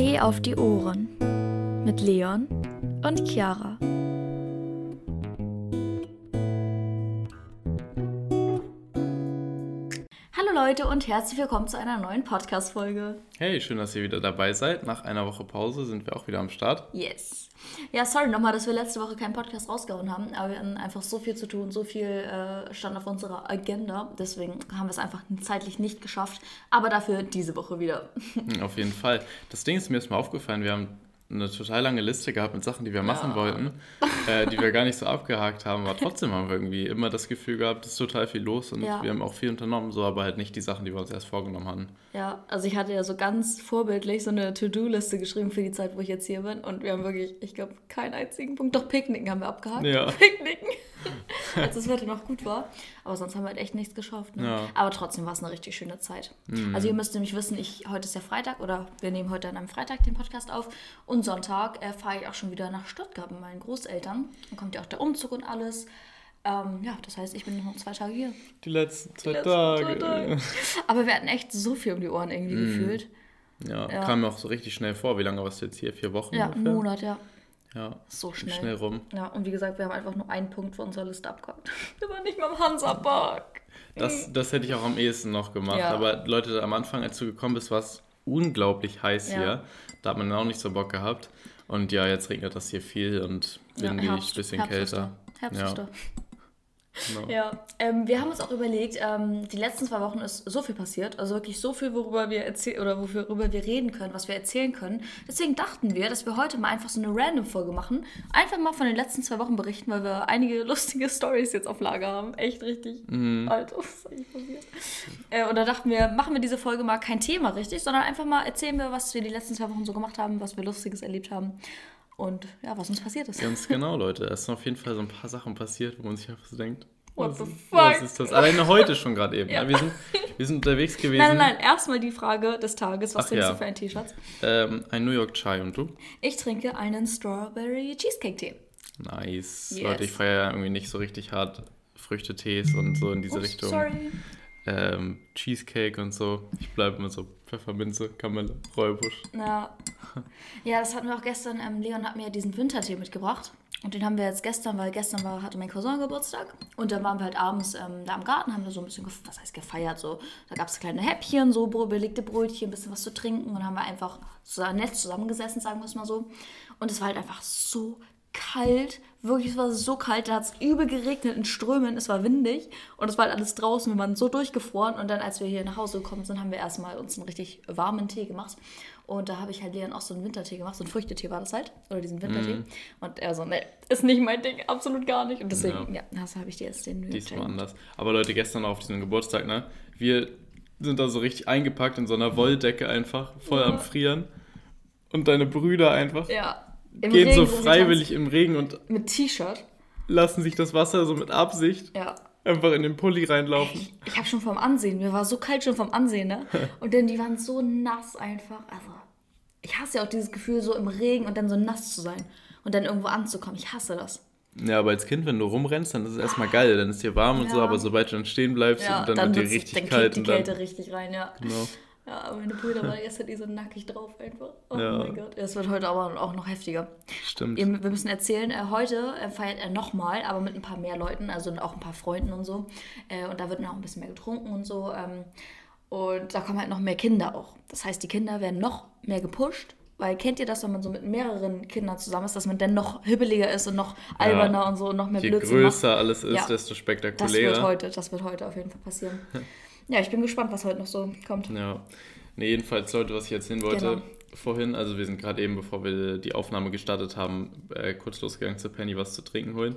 Tee auf die Ohren mit Leon und Chiara. Leute und herzlich willkommen zu einer neuen Podcast-Folge. Hey, schön, dass ihr wieder dabei seid. Nach einer Woche Pause sind wir auch wieder am Start. Yes. Ja, sorry nochmal, dass wir letzte Woche keinen Podcast rausgehauen haben, aber wir hatten einfach so viel zu tun, so viel äh, stand auf unserer Agenda. Deswegen haben wir es einfach zeitlich nicht geschafft. Aber dafür diese Woche wieder. Auf jeden Fall. Das Ding ist mir erstmal aufgefallen, wir haben eine total lange Liste gehabt mit Sachen, die wir machen Ja. wollten, äh, die wir gar nicht so abgehakt haben. Aber trotzdem haben wir irgendwie immer das Gefühl gehabt, es ist total viel los und Ja. wir haben auch viel unternommen, so aber halt nicht die Sachen, die wir uns erst vorgenommen hatten. Ja, also ich hatte ja so ganz vorbildlich so eine To-Do-Liste geschrieben für die Zeit, wo ich jetzt hier bin. Und wir haben wirklich, ich glaube, keinen einzigen Punkt. Doch, Picknicken haben wir abgehakt. Ja. Picknicken. Als das Wetter noch gut war. Aber sonst haben wir halt echt nichts geschafft. Ne? Ja. Aber trotzdem war es eine richtig schöne Zeit. Also ihr müsst nämlich wissen, ich, heute ist ja Freitag oder wir nehmen heute an einem Freitag den Podcast auf. Und Sonntag äh, fahre ich auch schon wieder nach Stuttgart mit meinen Großeltern. Dann kommt ja auch der Umzug und alles. Ähm, ja, das heißt, ich bin noch zwei Tage hier. Die letzten zwei letzten Tage. zwei Tage. Aber wir hatten echt so viel um die Ohren irgendwie gefühlt. Ja, Ja. kam mir auch so richtig schnell vor. Wie lange warst du jetzt hier? Vier Wochen Ja, einen ungefähr? Monat, ja. Ja, So schnell. schnell rum. Ja, und wie gesagt, wir haben einfach nur einen Punkt von unserer Liste abgehakt. Wir waren nicht mal im Hansapark. Das, das hätte ich auch am ehesten noch gemacht. Ja. Aber Leute, am Anfang, als du gekommen bist, war es unglaublich heiß Ja. hier. Da hat man auch nicht so Bock gehabt. Und ja, jetzt regnet das hier viel und windig, Herbst- bisschen Herbst kälter. Herbst ja. Genau. Ja, ähm, wir haben uns auch überlegt, ähm, die letzten zwei Wochen ist so viel passiert, also wirklich so viel, worüber wir erzählen oder worüber wir reden können, was wir erzählen können. Deswegen dachten wir, dass wir heute mal einfach so eine Random-Folge machen, einfach mal von den letzten zwei Wochen berichten, weil wir einige lustige Stories jetzt auf Lager haben. Echt richtig. Alter, was ist eigentlich passiert? Äh, und da dachten wir, machen wir diese Folge mal kein Thema richtig, sondern einfach mal erzählen wir, was wir die letzten zwei Wochen so gemacht haben, was wir Lustiges erlebt haben und ja, was uns passiert ist. Ganz genau, Leute. Es sind auf jeden Fall so ein paar Sachen passiert, wo man sich einfach so denkt. What was, the was fuck? ist das? Alleine heute schon gerade eben. Ja. Wir, sind, wir sind unterwegs gewesen. Nein, nein, nein. Erstmal die Frage des Tages. Was Ach trinkst ja. du für ein T-Shirt? Ähm, ein New York Chai und du? Ich trinke einen Strawberry Cheesecake-Tee. Nice. Yes. Leute, ich feiere ja irgendwie nicht so richtig hart Früchtetees und so in diese Ups, Richtung. sorry. Ähm, Cheesecake und so. Ich bleibe immer so Pfefferminze, Kamelle, Räubusch. Ja. ja, das hatten wir auch gestern. Ähm, Leon hat mir diesen Wintertee mitgebracht. Und den haben wir jetzt gestern, weil gestern war, hatte mein Cousin Geburtstag. Und dann waren wir halt abends ähm, da im Garten, haben da so ein bisschen, was heißt gefeiert, so. Da gab es kleine Häppchen, so belegte Brötchen, ein bisschen was zu trinken. Und haben wir einfach so nett zusammengesessen, sagen wir es mal so. Und es war halt einfach so kalt, wirklich, es war so kalt, da hat es übel geregnet in Strömen, es war windig. Und es war halt alles draußen, wir waren so durchgefroren. Und dann, als wir hier nach Hause gekommen sind, haben wir erstmal uns einen richtig warmen Tee gemacht. Und da habe ich halt Leon auch so einen Wintertee gemacht, so einen Früchtetee war das halt, oder diesen Wintertee. Und er so, ne, ist nicht mein Ding, absolut gar nicht. Und deswegen, ja, das habe ich dir jetzt den Diesmal anders. Aber Leute, gestern auf diesem Geburtstag, ne? Wir sind da so richtig eingepackt in so einer Wolldecke einfach, voll am Frieren. Und deine Brüder einfach. Ja, im gehen so Regen sie freiwillig im Regen und mit T-Shirt, lassen sich das Wasser so mit Absicht ja. einfach in den Pulli reinlaufen. Ich habe schon vom Ansehen, mir war so kalt schon vom Ansehen, ne? Und dann die waren so nass einfach. Also, ich hasse ja auch dieses Gefühl, so im Regen und dann so nass zu sein und dann irgendwo anzukommen. Ich hasse das. Ja, aber als Kind, wenn du rumrennst, dann ist es erstmal geil, dann ist dir warm und so, Ja. aber sobald du dann stehen bleibst und dann, wird dir richtig dann kalt kickt die und dann. Kälte richtig rein, ja. Genau. Ja, meine Brüder waren gestern die so nackig drauf einfach. Oh Ja. mein Gott. Das wird heute aber auch noch heftiger. Stimmt. Wir müssen erzählen, äh, heute äh, feiert er nochmal, aber mit ein paar mehr Leuten, also auch ein paar Freunden und so. Äh, und da wird auch ein bisschen mehr getrunken und so. Ähm, und da kommen halt noch mehr Kinder auch. Das heißt, die Kinder werden noch mehr gepusht. Weil kennt ihr das, wenn man so mit mehreren Kindern zusammen ist, dass man dann noch hibbeliger ist und noch alberner und so und noch mehr Je Blödsinn größer macht? alles ist, Ja. desto Das spektakulärer. wird heute, das wird heute auf jeden Fall passieren. ja, ich bin gespannt, was heute noch so kommt. Ja. Nee, jedenfalls, Leute, was ich erzählen wollte Genau. vorhin, also wir sind gerade eben, bevor wir die Aufnahme gestartet haben, äh, kurz losgegangen zu Penny was zu trinken holen.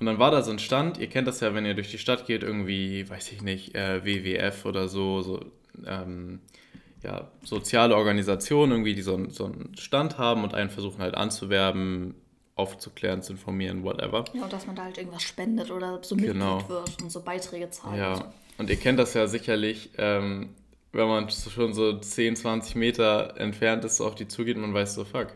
Und dann war da so ein Stand, ihr kennt das ja, wenn ihr durch die Stadt geht, irgendwie, weiß ich nicht, äh, WWF oder so, so ähm, ja, soziale Organisationen irgendwie, die so, einen- so einen Stand haben und einen versuchen halt anzuwerben, aufzuklären, zu informieren, whatever. Ja, und dass man da halt irgendwas spendet oder so Mitglied Genau. wird und so Beiträge zahlt. Ja, und ihr kennt das ja sicherlich, ähm, wenn man schon so 10, 20 Meter entfernt ist, auf die zugeht und man weiß so, fuck,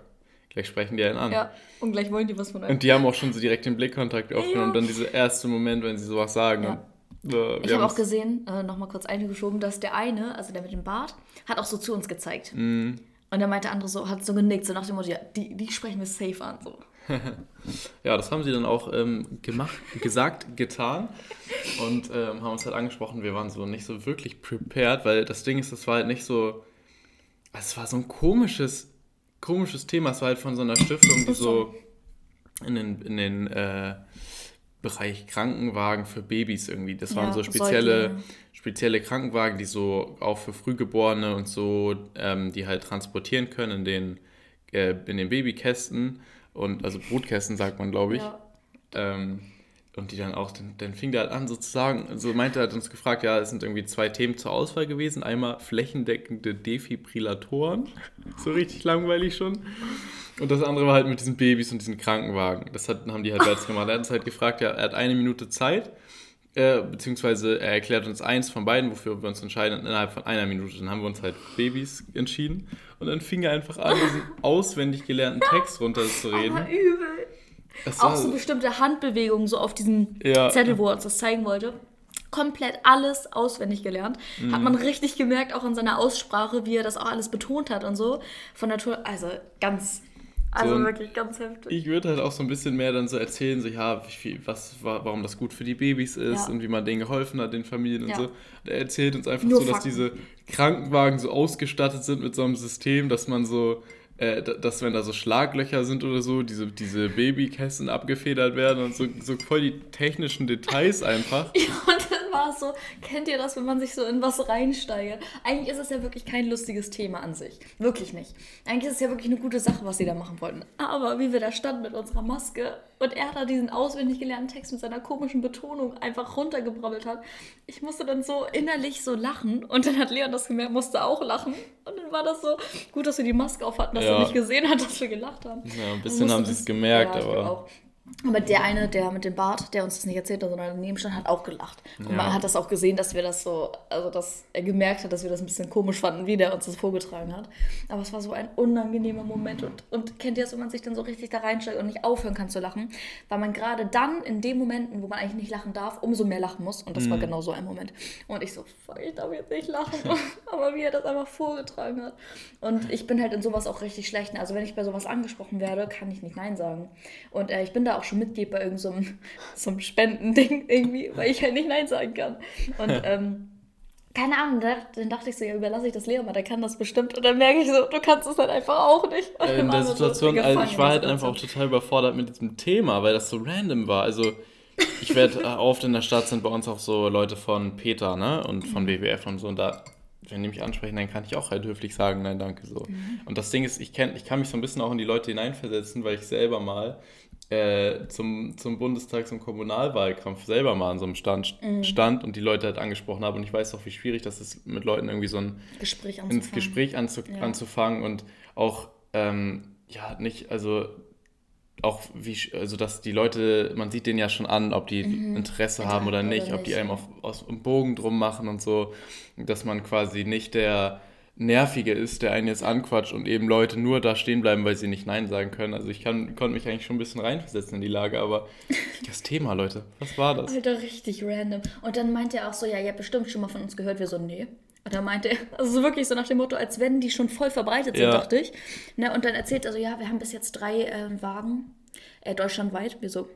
gleich sprechen die einen an. Ja, und gleich wollen die was von einem. Und die haben auch schon so direkt den Blickkontakt aufgenommen und dann dieser erste Moment, wenn sie sowas sagen. Ja. Und, äh, Ich habe auch gesehen, äh, nochmal kurz eingeschoben, dass der eine, also der mit dem Bart, hat auch so zu uns gezeigt. Und Und der meinte andere so, hat so genickt, so nach dem Motto, ja, die, die sprechen wir safe an. So. ja, das haben sie dann auch ähm, gemacht, gesagt, getan. Und ähm, haben uns halt angesprochen, wir waren so nicht so wirklich prepared, weil das Ding ist, das war halt nicht so, es war so ein komisches, komisches Thema, es war halt von so einer Stiftung, die so. in den, in den äh, Bereich Krankenwagen für Babys irgendwie, das waren ja, so spezielle, spezielle Krankenwagen, die so auch für Frühgeborene und so, ähm, die halt transportieren können in den, äh, in den Babykästen und also Brutkästen sagt man, glaube ich. Ja. Ähm, und die dann auch, dann, dann fing der halt an sozusagen, so meinte er, hat uns gefragt, ja, es sind irgendwie zwei Themen zur Auswahl gewesen. Einmal flächendeckende Defibrillatoren, so richtig langweilig schon. Und das andere war halt mit diesen Babys und diesen Krankenwagen. Das hat, haben die halt jetzt gemacht. Er hat uns halt gefragt, ja, er hat eine Minute Zeit, äh, beziehungsweise er erklärt uns eins von beiden, wofür wir uns entscheiden, innerhalb von einer Minute. Dann haben wir uns halt Babys entschieden. Und dann fing er einfach an, diesen auswendig gelernten Text runterzureden. Aber übel. Auch so bestimmte Handbewegungen so auf diesem ja. Zettel, wo er uns das zeigen wollte. Komplett alles auswendig gelernt. Mhm. Hat man richtig gemerkt, auch in seiner Aussprache, wie er das auch alles betont hat und so. Von Natur, also ganz, also so, wirklich ganz heftig. Ich würde halt auch so ein bisschen mehr dann so erzählen, so ja, wie, was, warum das gut für die Babys ist ja. und wie man denen geholfen hat, den Familien ja. und so. Und er erzählt uns einfach Nur so, dass diese Krankenwagen so ausgestattet sind mit so einem System, dass man so äh, dass wenn da so Schlaglöcher sind oder so, diese, diese Babykästen abgefedert werden und so, so voll die technischen Details einfach. ja, war es so, kennt ihr das, wenn man sich so in was reinsteigert? Eigentlich ist es ja wirklich kein lustiges Thema an sich. Wirklich nicht. Eigentlich ist es ja wirklich eine gute Sache, was sie da machen wollten. Aber wie wir da standen mit unserer Maske und er da diesen auswendig gelernten Text mit seiner komischen Betonung einfach runtergebrabbelt hat, ich musste dann so innerlich so lachen und dann hat Leon das gemerkt, musste auch lachen und dann war das so, gut, dass wir die Maske auf hatten, dass ja. er nicht gesehen hat, dass wir gelacht haben. Ja, ein bisschen haben sie es gemerkt, ja, aber... Aber der eine, der mit dem Bart, der uns das nicht erzählt hat, sondern daneben stand, hat auch gelacht. Und ja. man hat das auch gesehen, dass wir das so, also dass er gemerkt hat, dass wir das ein bisschen komisch fanden, wie der uns das vorgetragen hat. Aber es war so ein unangenehmer Moment. Und, und kennt ihr das, wenn man sich dann so richtig da reinsteigt und nicht aufhören kann zu lachen? Weil man gerade dann in den Momenten, wo man eigentlich nicht lachen darf, umso mehr lachen muss. Und das mhm. war genau so ein Moment. Und ich so, fuck, ich darf jetzt nicht lachen. Aber wie er das einfach vorgetragen hat. Und ich bin halt in sowas auch richtig schlecht. Also wenn ich bei sowas angesprochen werde, kann ich nicht Nein sagen. Und äh, ich bin da auch schon Mitglied bei irgendeinem so so Spendending irgendwie, weil ich halt nicht Nein sagen kann. Und ähm, keine Ahnung, dann dachte ich so, ja, überlasse ich das Lehrer mal, der kann das bestimmt. Und dann merke ich so, du kannst es halt einfach auch nicht. Äh, in der Situation, also ich war halt einfach auch total überfordert mit diesem Thema, weil das so random war. Also ich werde äh, oft in der Stadt sind bei uns auch so Leute von Peter, ne, und von WWF und so. Und da wenn die mich ansprechen, dann kann ich auch halt höflich sagen, nein, danke so. Mhm. Und das Ding ist, ich, kenn, ich kann mich so ein bisschen auch in die Leute hineinversetzen, weil ich selber mal äh, zum, zum Bundestags- und Kommunalwahlkampf selber mal an so einem Stand mhm. stand und die Leute halt angesprochen habe. Und ich weiß auch, wie schwierig das ist, mit Leuten irgendwie so ein Gespräch ins Gespräch anzu ja. anzufangen und auch, ähm, ja, nicht, also auch wie, also dass die Leute, man sieht denen ja schon an, ob die mhm. Interesse haben oder nicht, oder ob die einem auf, aus dem Bogen drum machen und so, dass man quasi nicht der Nervige ist, der einen jetzt anquatscht und eben Leute nur da stehen bleiben, weil sie nicht Nein sagen können. Also ich kann, konnte mich eigentlich schon ein bisschen reinversetzen in die Lage, aber das Thema, Leute, was war das? Alter, richtig random. Und dann meinte er auch so, ja, ihr habt bestimmt schon mal von uns gehört. Wir so, nee. Und dann meinte er, also wirklich so nach dem Motto, als wenn die schon voll verbreitet sind, ja. dachte ich. Ne, und dann erzählt er so, ja, wir haben bis jetzt drei äh, Wagen, äh, deutschlandweit. Wir so,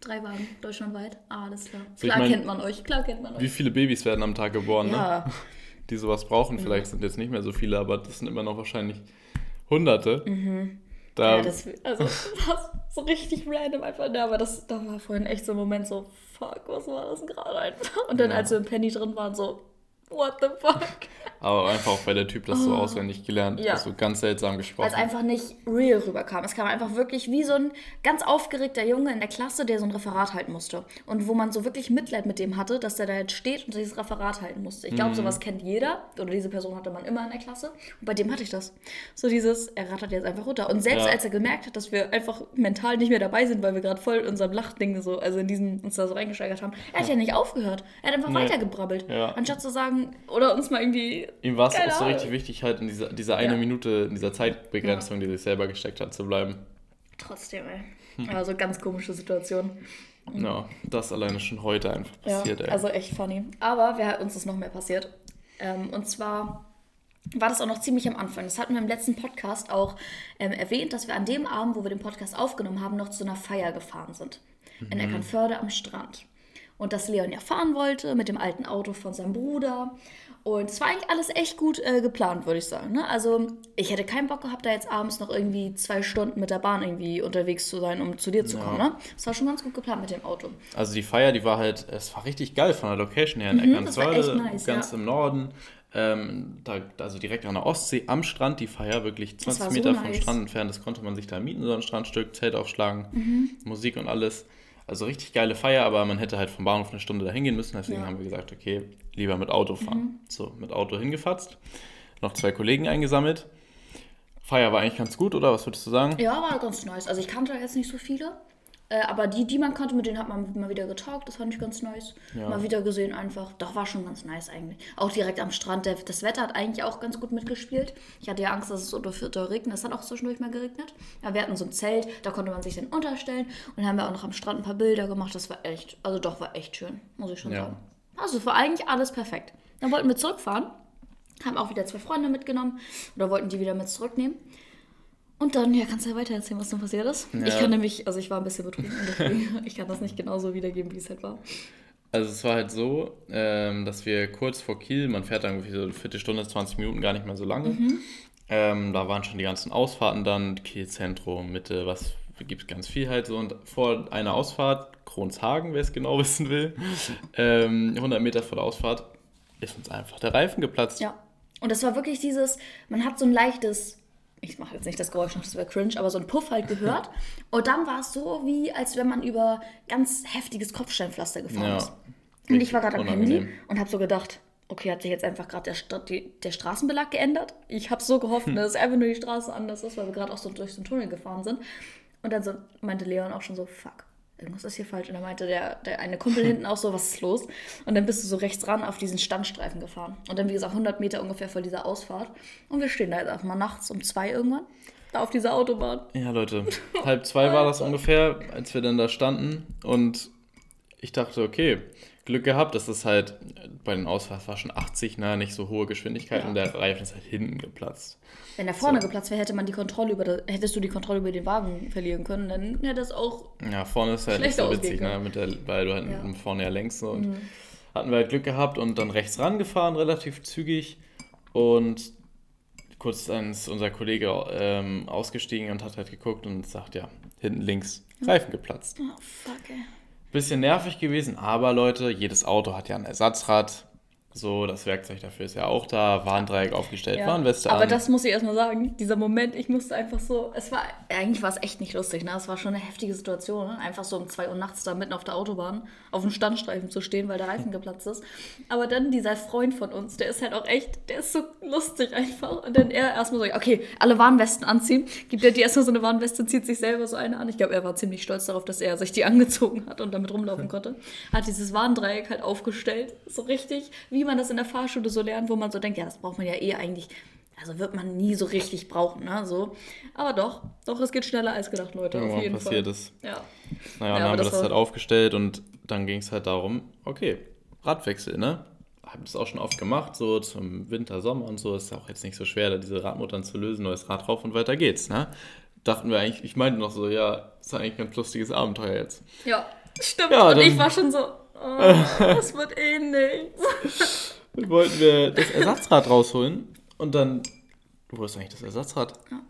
Drei Wagen, deutschlandweit. Ah, alles klar. Klar ich mein, kennt man euch, klar kennt man euch. Wie viele Babys werden am Tag geboren, ja. ne? die sowas brauchen. Vielleicht sind jetzt nicht mehr so viele, aber das sind immer noch wahrscheinlich Hunderte. Mhm. Da ja, das, also, das so richtig random einfach. Ja, aber das, da war vorhin echt so ein Moment so, fuck, was war das gerade einfach? Und dann, ja. als wir im Penny drin waren, so, what the fuck? Aber einfach auch, weil der Typ das so oh. auswendig gelernt ja. hat, so ganz seltsam gesprochen. Weil es einfach nicht real rüberkam. Es kam einfach wirklich wie so ein ganz aufgeregter Junge in der Klasse, der so ein Referat halten musste. Und wo man so wirklich Mitleid mit dem hatte, dass der da jetzt steht und dieses Referat halten musste. Ich glaube, mhm. sowas kennt jeder. Oder diese Person hatte man immer in der Klasse. Und bei dem hatte ich das. So dieses, er rattert jetzt einfach runter. Und selbst ja. als er gemerkt hat, dass wir einfach mental nicht mehr dabei sind, weil wir gerade voll in unserem Lachding so, also in diesen, uns da so reingesteigert haben, er hat ja nicht aufgehört. Er hat einfach nee. weitergebrabbelt. Ja. Anstatt zu sagen, oder uns mal irgendwie Ihm war es auch so richtig wichtig, halt in dieser, dieser eine ja. Minute, in dieser Zeitbegrenzung, ja. die sich selber gesteckt hat, zu bleiben. Trotzdem, ey. Also ganz komische Situation. Ja, das alleine schon heute einfach passiert, ja, ey. Also echt funny. Aber wer hat uns das noch mehr passiert? Ähm, und zwar war das auch noch ziemlich am Anfang. Das hatten wir im letzten Podcast auch ähm, erwähnt, dass wir an dem Abend, wo wir den Podcast aufgenommen haben, noch zu einer Feier gefahren sind. In Eckernförde am Strand. Und dass Leon ja fahren wollte mit dem alten Auto von seinem Bruder. Und es war eigentlich alles echt gut äh, geplant, würde ich sagen. Ne? Also ich hätte keinen Bock gehabt, da jetzt abends noch irgendwie zwei Stunden mit der Bahn irgendwie unterwegs zu sein, um zu dir zu kommen. Ne? Das war schon ganz gut geplant mit dem Auto. Also die Feier, die war halt, es war richtig geil von der Location her in Mhm, Eckernförde, nice, ganz ja. im Norden. Ähm, da, also direkt an der Ostsee am Strand, die Feier wirklich 20 war so Meter vom nice. Strand entfernt. Das konnte man sich da mieten, so ein Strandstück, Zelt aufschlagen, Mhm. Musik und alles. Also richtig geile Feier, aber man hätte halt vom Bahnhof eine Stunde dahin gehen müssen. Deswegen Ja. Mhm. haben wir gesagt, okay, lieber mit Auto fahren. So, mit Auto hingefatzt. Noch zwei Kollegen eingesammelt. Feier war eigentlich ganz gut, oder? Was würdest du sagen? Ja, war ganz nice. Also ich kannte jetzt nicht so viele. Äh, aber die, die man kannte, mit denen hat man mal wieder getalkt. Das fand ich ganz nice. Ja. Mal wieder gesehen einfach. Doch, war schon ganz nice eigentlich. Auch direkt am Strand. Der, das Wetter hat eigentlich auch ganz gut mitgespielt. Ich hatte ja Angst, dass es unter Viertel regnet. Es hat auch zwischendurch mal geregnet. Ja, wir hatten so ein Zelt, da konnte man sich dann unterstellen. Und dann haben wir auch noch am Strand ein paar Bilder gemacht. Das war echt, also doch, war echt schön, muss ich schon Ja. sagen. Also war eigentlich alles perfekt. Dann wollten wir zurückfahren. Haben auch wieder zwei Freunde mitgenommen. Oder wollten die wieder mit zurücknehmen. Und dann, ja, kannst du ja weiter erzählen, was dann passiert ist. Ich Ja. kann nämlich, also ich war ein bisschen betrunken, ich kann das nicht genauso wiedergeben, wie es halt war. Also es war halt so, ähm, dass wir kurz vor Kiel, man fährt dann irgendwie so eine Viertelstunde, 20 Minuten, gar nicht mehr so lange. Mhm. Ähm, da waren schon die ganzen Ausfahrten dann, Kiel Zentrum, Mitte, was gibt es ganz viel halt so. Und vor einer Ausfahrt, Kronshagen, wer es genau wissen will, ähm, 100 Meter vor der Ausfahrt, ist uns einfach der Reifen geplatzt. Ja. Und das war wirklich dieses, man hat so ein leichtes, ich mache jetzt nicht das Geräusch noch, das wäre cringe, aber so ein Puff halt gehört. Und dann war es so, wie als wenn man über ganz heftiges Kopfsteinpflaster gefahren Ja. ist. Und ich war gerade am. Handy und habe so gedacht, okay, hat sich jetzt einfach gerade der, der Straßenbelag geändert? Ich habe so gehofft, dass es einfach nur die Straße anders ist, weil wir gerade auch so durch so einen Tunnel gefahren sind. Und dann so meinte Leon auch schon so, fuck, irgendwas ist hier falsch. Und dann meinte der, der eine Kumpel hinten auch so, was ist los? Und dann bist du so rechts ran auf diesen Standstreifen gefahren. Und dann, wie gesagt, 100 Meter ungefähr vor dieser Ausfahrt. Und wir stehen da jetzt einfach mal nachts um zwei irgendwann, da auf dieser Autobahn. Ja, Leute, halb zwei war das ungefähr, als wir dann da standen. Und ich dachte, okay, Glück gehabt, das ist halt bei den schon 80, na, nicht so hohe Geschwindigkeit Ja. und der Reifen ist halt hinten geplatzt. Wenn der vorne So. geplatzt wäre, hätte man die Kontrolle über das, hättest du die Kontrolle über den Wagen verlieren können, dann hätte das auch. Ja, vorne ist halt nicht so witzig, ne, mit der, weil du halt Ja. Mhm. vorne ja längst so. Und hatten wir halt Glück gehabt und dann rechts rangefahren, relativ zügig. Und kurz dann ist unser Kollege ähm, ausgestiegen und hat halt geguckt und sagt, ja, hinten links, Reifen geplatzt. Oh, fuck, ey. Bisschen nervig gewesen, aber Leute, jedes Auto hat ja ein Ersatzrad. So, das Werkzeug dafür ist ja auch da, Warndreieck aufgestellt, Ja. Warnweste Aber an. das muss ich erstmal sagen, dieser Moment, ich musste einfach so, es war, eigentlich war es echt nicht lustig, ne? Es war schon eine heftige Situation, ne? einfach so um 2 Uhr nachts da mitten auf der Autobahn auf dem Standstreifen zu stehen, weil der Reifen geplatzt ist. Aber dann dieser Freund von uns, der ist halt auch echt, der ist so lustig einfach. Und dann er erstmal so, okay, alle Warnwesten anziehen, gibt er dir erstmal so eine Warnweste, zieht sich selber so eine an. Ich glaube, er war ziemlich stolz darauf, dass er sich die angezogen hat und damit rumlaufen konnte. Hat dieses Warndreieck halt aufgestellt, so richtig, wie man das in der Fahrschule so lernt, wo man so denkt, ja, das braucht man ja eh eigentlich also wird man nie so richtig brauchen, ne? So. Aber doch, doch, es geht schneller als gedacht, Leute. auf Irgendwann jeden passiert Fall. es. Ja. Naja, Ja, dann haben wir das halt aufgestellt und dann ging es halt darum, okay, Radwechsel, ne? Hab das auch schon oft gemacht, so zum Winter, Sommer und so. Ist auch jetzt nicht so schwer, da diese Radmuttern zu lösen, neues Rad drauf und weiter geht's, ne? Dachten wir eigentlich, ich meinte noch so, ja, ist eigentlich ein ganz lustiges Abenteuer jetzt. Ja, stimmt. Ja, Und ich war schon so, oh, das wird eh nichts. Dann wollten wir das Ersatzrad rausholen und dann, wo ist eigentlich das Ersatzrad? Ja.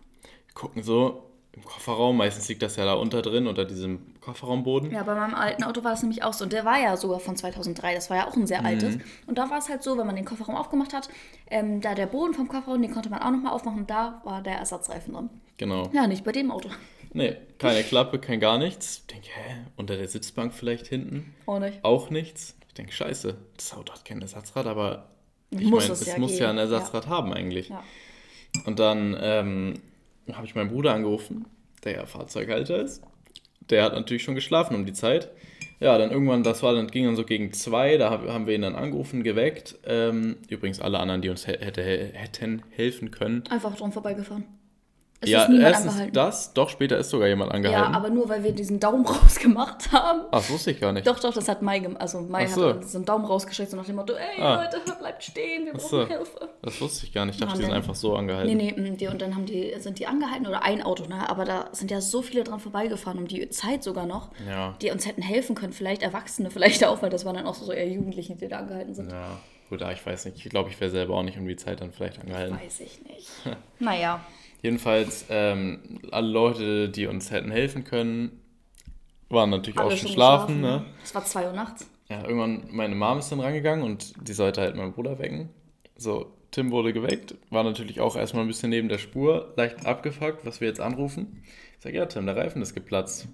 Gucken so im Kofferraum, meistens liegt das ja da unter drin, unter diesem Kofferraumboden. Ja, bei meinem alten Auto war es nämlich auch so. Und der war ja sogar von 2003. Das war ja auch ein sehr altes. Und da war es halt so, wenn man den Kofferraum aufgemacht hat, ähm, da der Boden vom Kofferraum, den konnte man auch nochmal aufmachen. Und da war der Ersatzreifen drin. Genau. Ja, nicht bei dem Auto. Nee, keine Klappe, kein gar nichts. Ich denke, hä? Unter der Sitzbank vielleicht hinten? Auch nicht. Auch nichts. Ich denke, scheiße, das Auto hat kein Ersatzrad, aber ich Muss meine, es es ja muss geben, ja ein Ersatzrad haben eigentlich. Ja. Und dann ähm, habe ich meinen Bruder angerufen, der ja Fahrzeughalter ist. Der hat natürlich schon geschlafen um die Zeit. Ja, dann irgendwann, das war dann, ging dann so gegen zwei, da hab, haben wir ihn dann angerufen, geweckt. Ähm, übrigens alle anderen, die uns hä- hätte, hätten helfen können. Einfach drum vorbeigefahren. Es ja, erstens das, doch später ist sogar jemand Ja, angehalten. aber nur weil wir diesen Daumen rausgemacht haben. Ach, das wusste ich gar nicht. Doch, doch, das hat Mai gemacht. Also Mai so. hat so einen Daumen rausgestreckt, so nach dem Motto, ey Ah. Leute, bleibt stehen, wir brauchen so. Hilfe. Das wusste ich gar nicht. Ich dachte, Ja, die sind einfach so angehalten. Nee, nee, mm, die, und dann haben die, sind die angehalten oder ein Auto, ne? Aber da sind ja so viele dran vorbeigefahren, um die Zeit sogar noch, Ja. die uns hätten helfen können. Vielleicht Erwachsene, vielleicht auch, weil das waren dann auch so eher Jugendliche, die da angehalten sind. Ja, gut, ah, ich weiß nicht. Ich glaube, ich wäre selber auch nicht um die Zeit dann vielleicht angehalten. Weiß ich nicht. naja. Jedenfalls, ähm, alle Leute, die uns hätten helfen können, waren natürlich auch alle schon schlafen. Ne? Es war 2 Uhr nachts. Ja, irgendwann, meine Mom ist dann rangegangen und die sollte halt meinen Bruder wecken. So, Tim wurde geweckt, war natürlich auch erstmal ein bisschen neben der Spur, leicht abgefuckt, was wir jetzt anrufen. Ich sage, ja, Tim, der Reifen ist geplatzt.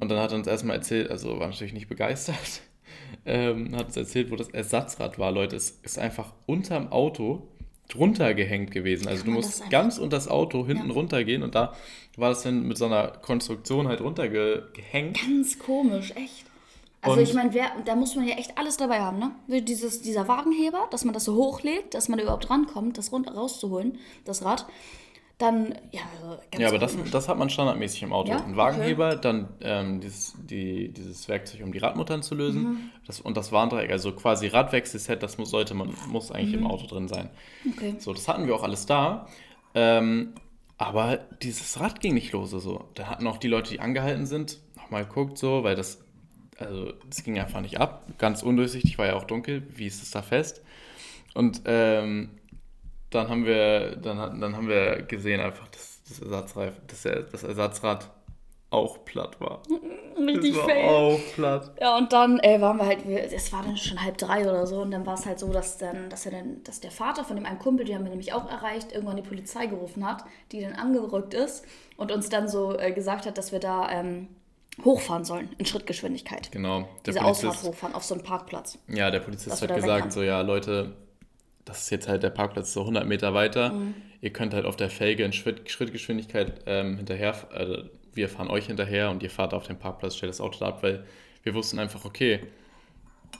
Und dann hat er uns erstmal erzählt, also war natürlich nicht begeistert, ähm, hat uns erzählt, wo das Ersatzrad war. Leute, es ist einfach unterm Auto drunter gehängt gewesen. Also du musst ganz unter das Auto hinten Ja. runtergehen und da war das dann mit so einer Konstruktion halt runtergehängt. Ganz komisch, echt. Also Und- ich meine, da muss man ja echt alles dabei haben, ne? Dieses, dieser Wagenheber, dass man das so hochlegt, dass man da überhaupt rankommt, das runter rauszuholen, das Rad. Dann, ja, also ganz Ja, aber das, das hat man standardmäßig im Auto. Ja? Ein Wagenheber, dann ähm, dieses, die, dieses Werkzeug, um die Radmuttern zu lösen. Mhm. Das, und das Warndreieck, also quasi Radwechselset, das muss, sollte man, muss eigentlich Mhm. im Auto drin sein. Okay. So, das hatten wir auch alles da. Ähm, aber dieses Rad ging nicht los. So. Da hatten auch die Leute, die angehalten sind, nochmal geguckt, so, weil das, also, das ging einfach nicht ab. Ganz undurchsichtig, war ja auch dunkel. Wie ist es da fest? Und ähm, dann haben wir, dann, dann haben wir gesehen einfach, dass das, Ersatzreif, dass der, das Ersatzrad auch platt war. Richtig das war fail. auch platt. Ja, und dann äh, waren wir halt, es war dann schon halb drei oder so, und dann war es halt so, dass dann, dass er dann, dass der Vater von dem einen Kumpel, den haben wir nämlich auch erreicht, irgendwann die Polizei gerufen hat, die dann angerückt ist und uns dann so äh, gesagt hat, dass wir da ähm, hochfahren sollen in Schrittgeschwindigkeit. Genau. Der Diese Ausfahrt Polizist, hochfahren auf so einen Parkplatz. ja, der Polizist hat gesagt, so, ja, Leute, das ist jetzt halt der Parkplatz so 100 Meter weiter. Mhm. Ihr könnt halt auf der Felge in Schritt, Schrittgeschwindigkeit ähm, hinterher, äh, wir fahren euch hinterher und ihr fahrt auf dem Parkplatz, stellt das Auto da ab, weil wir wussten einfach, okay,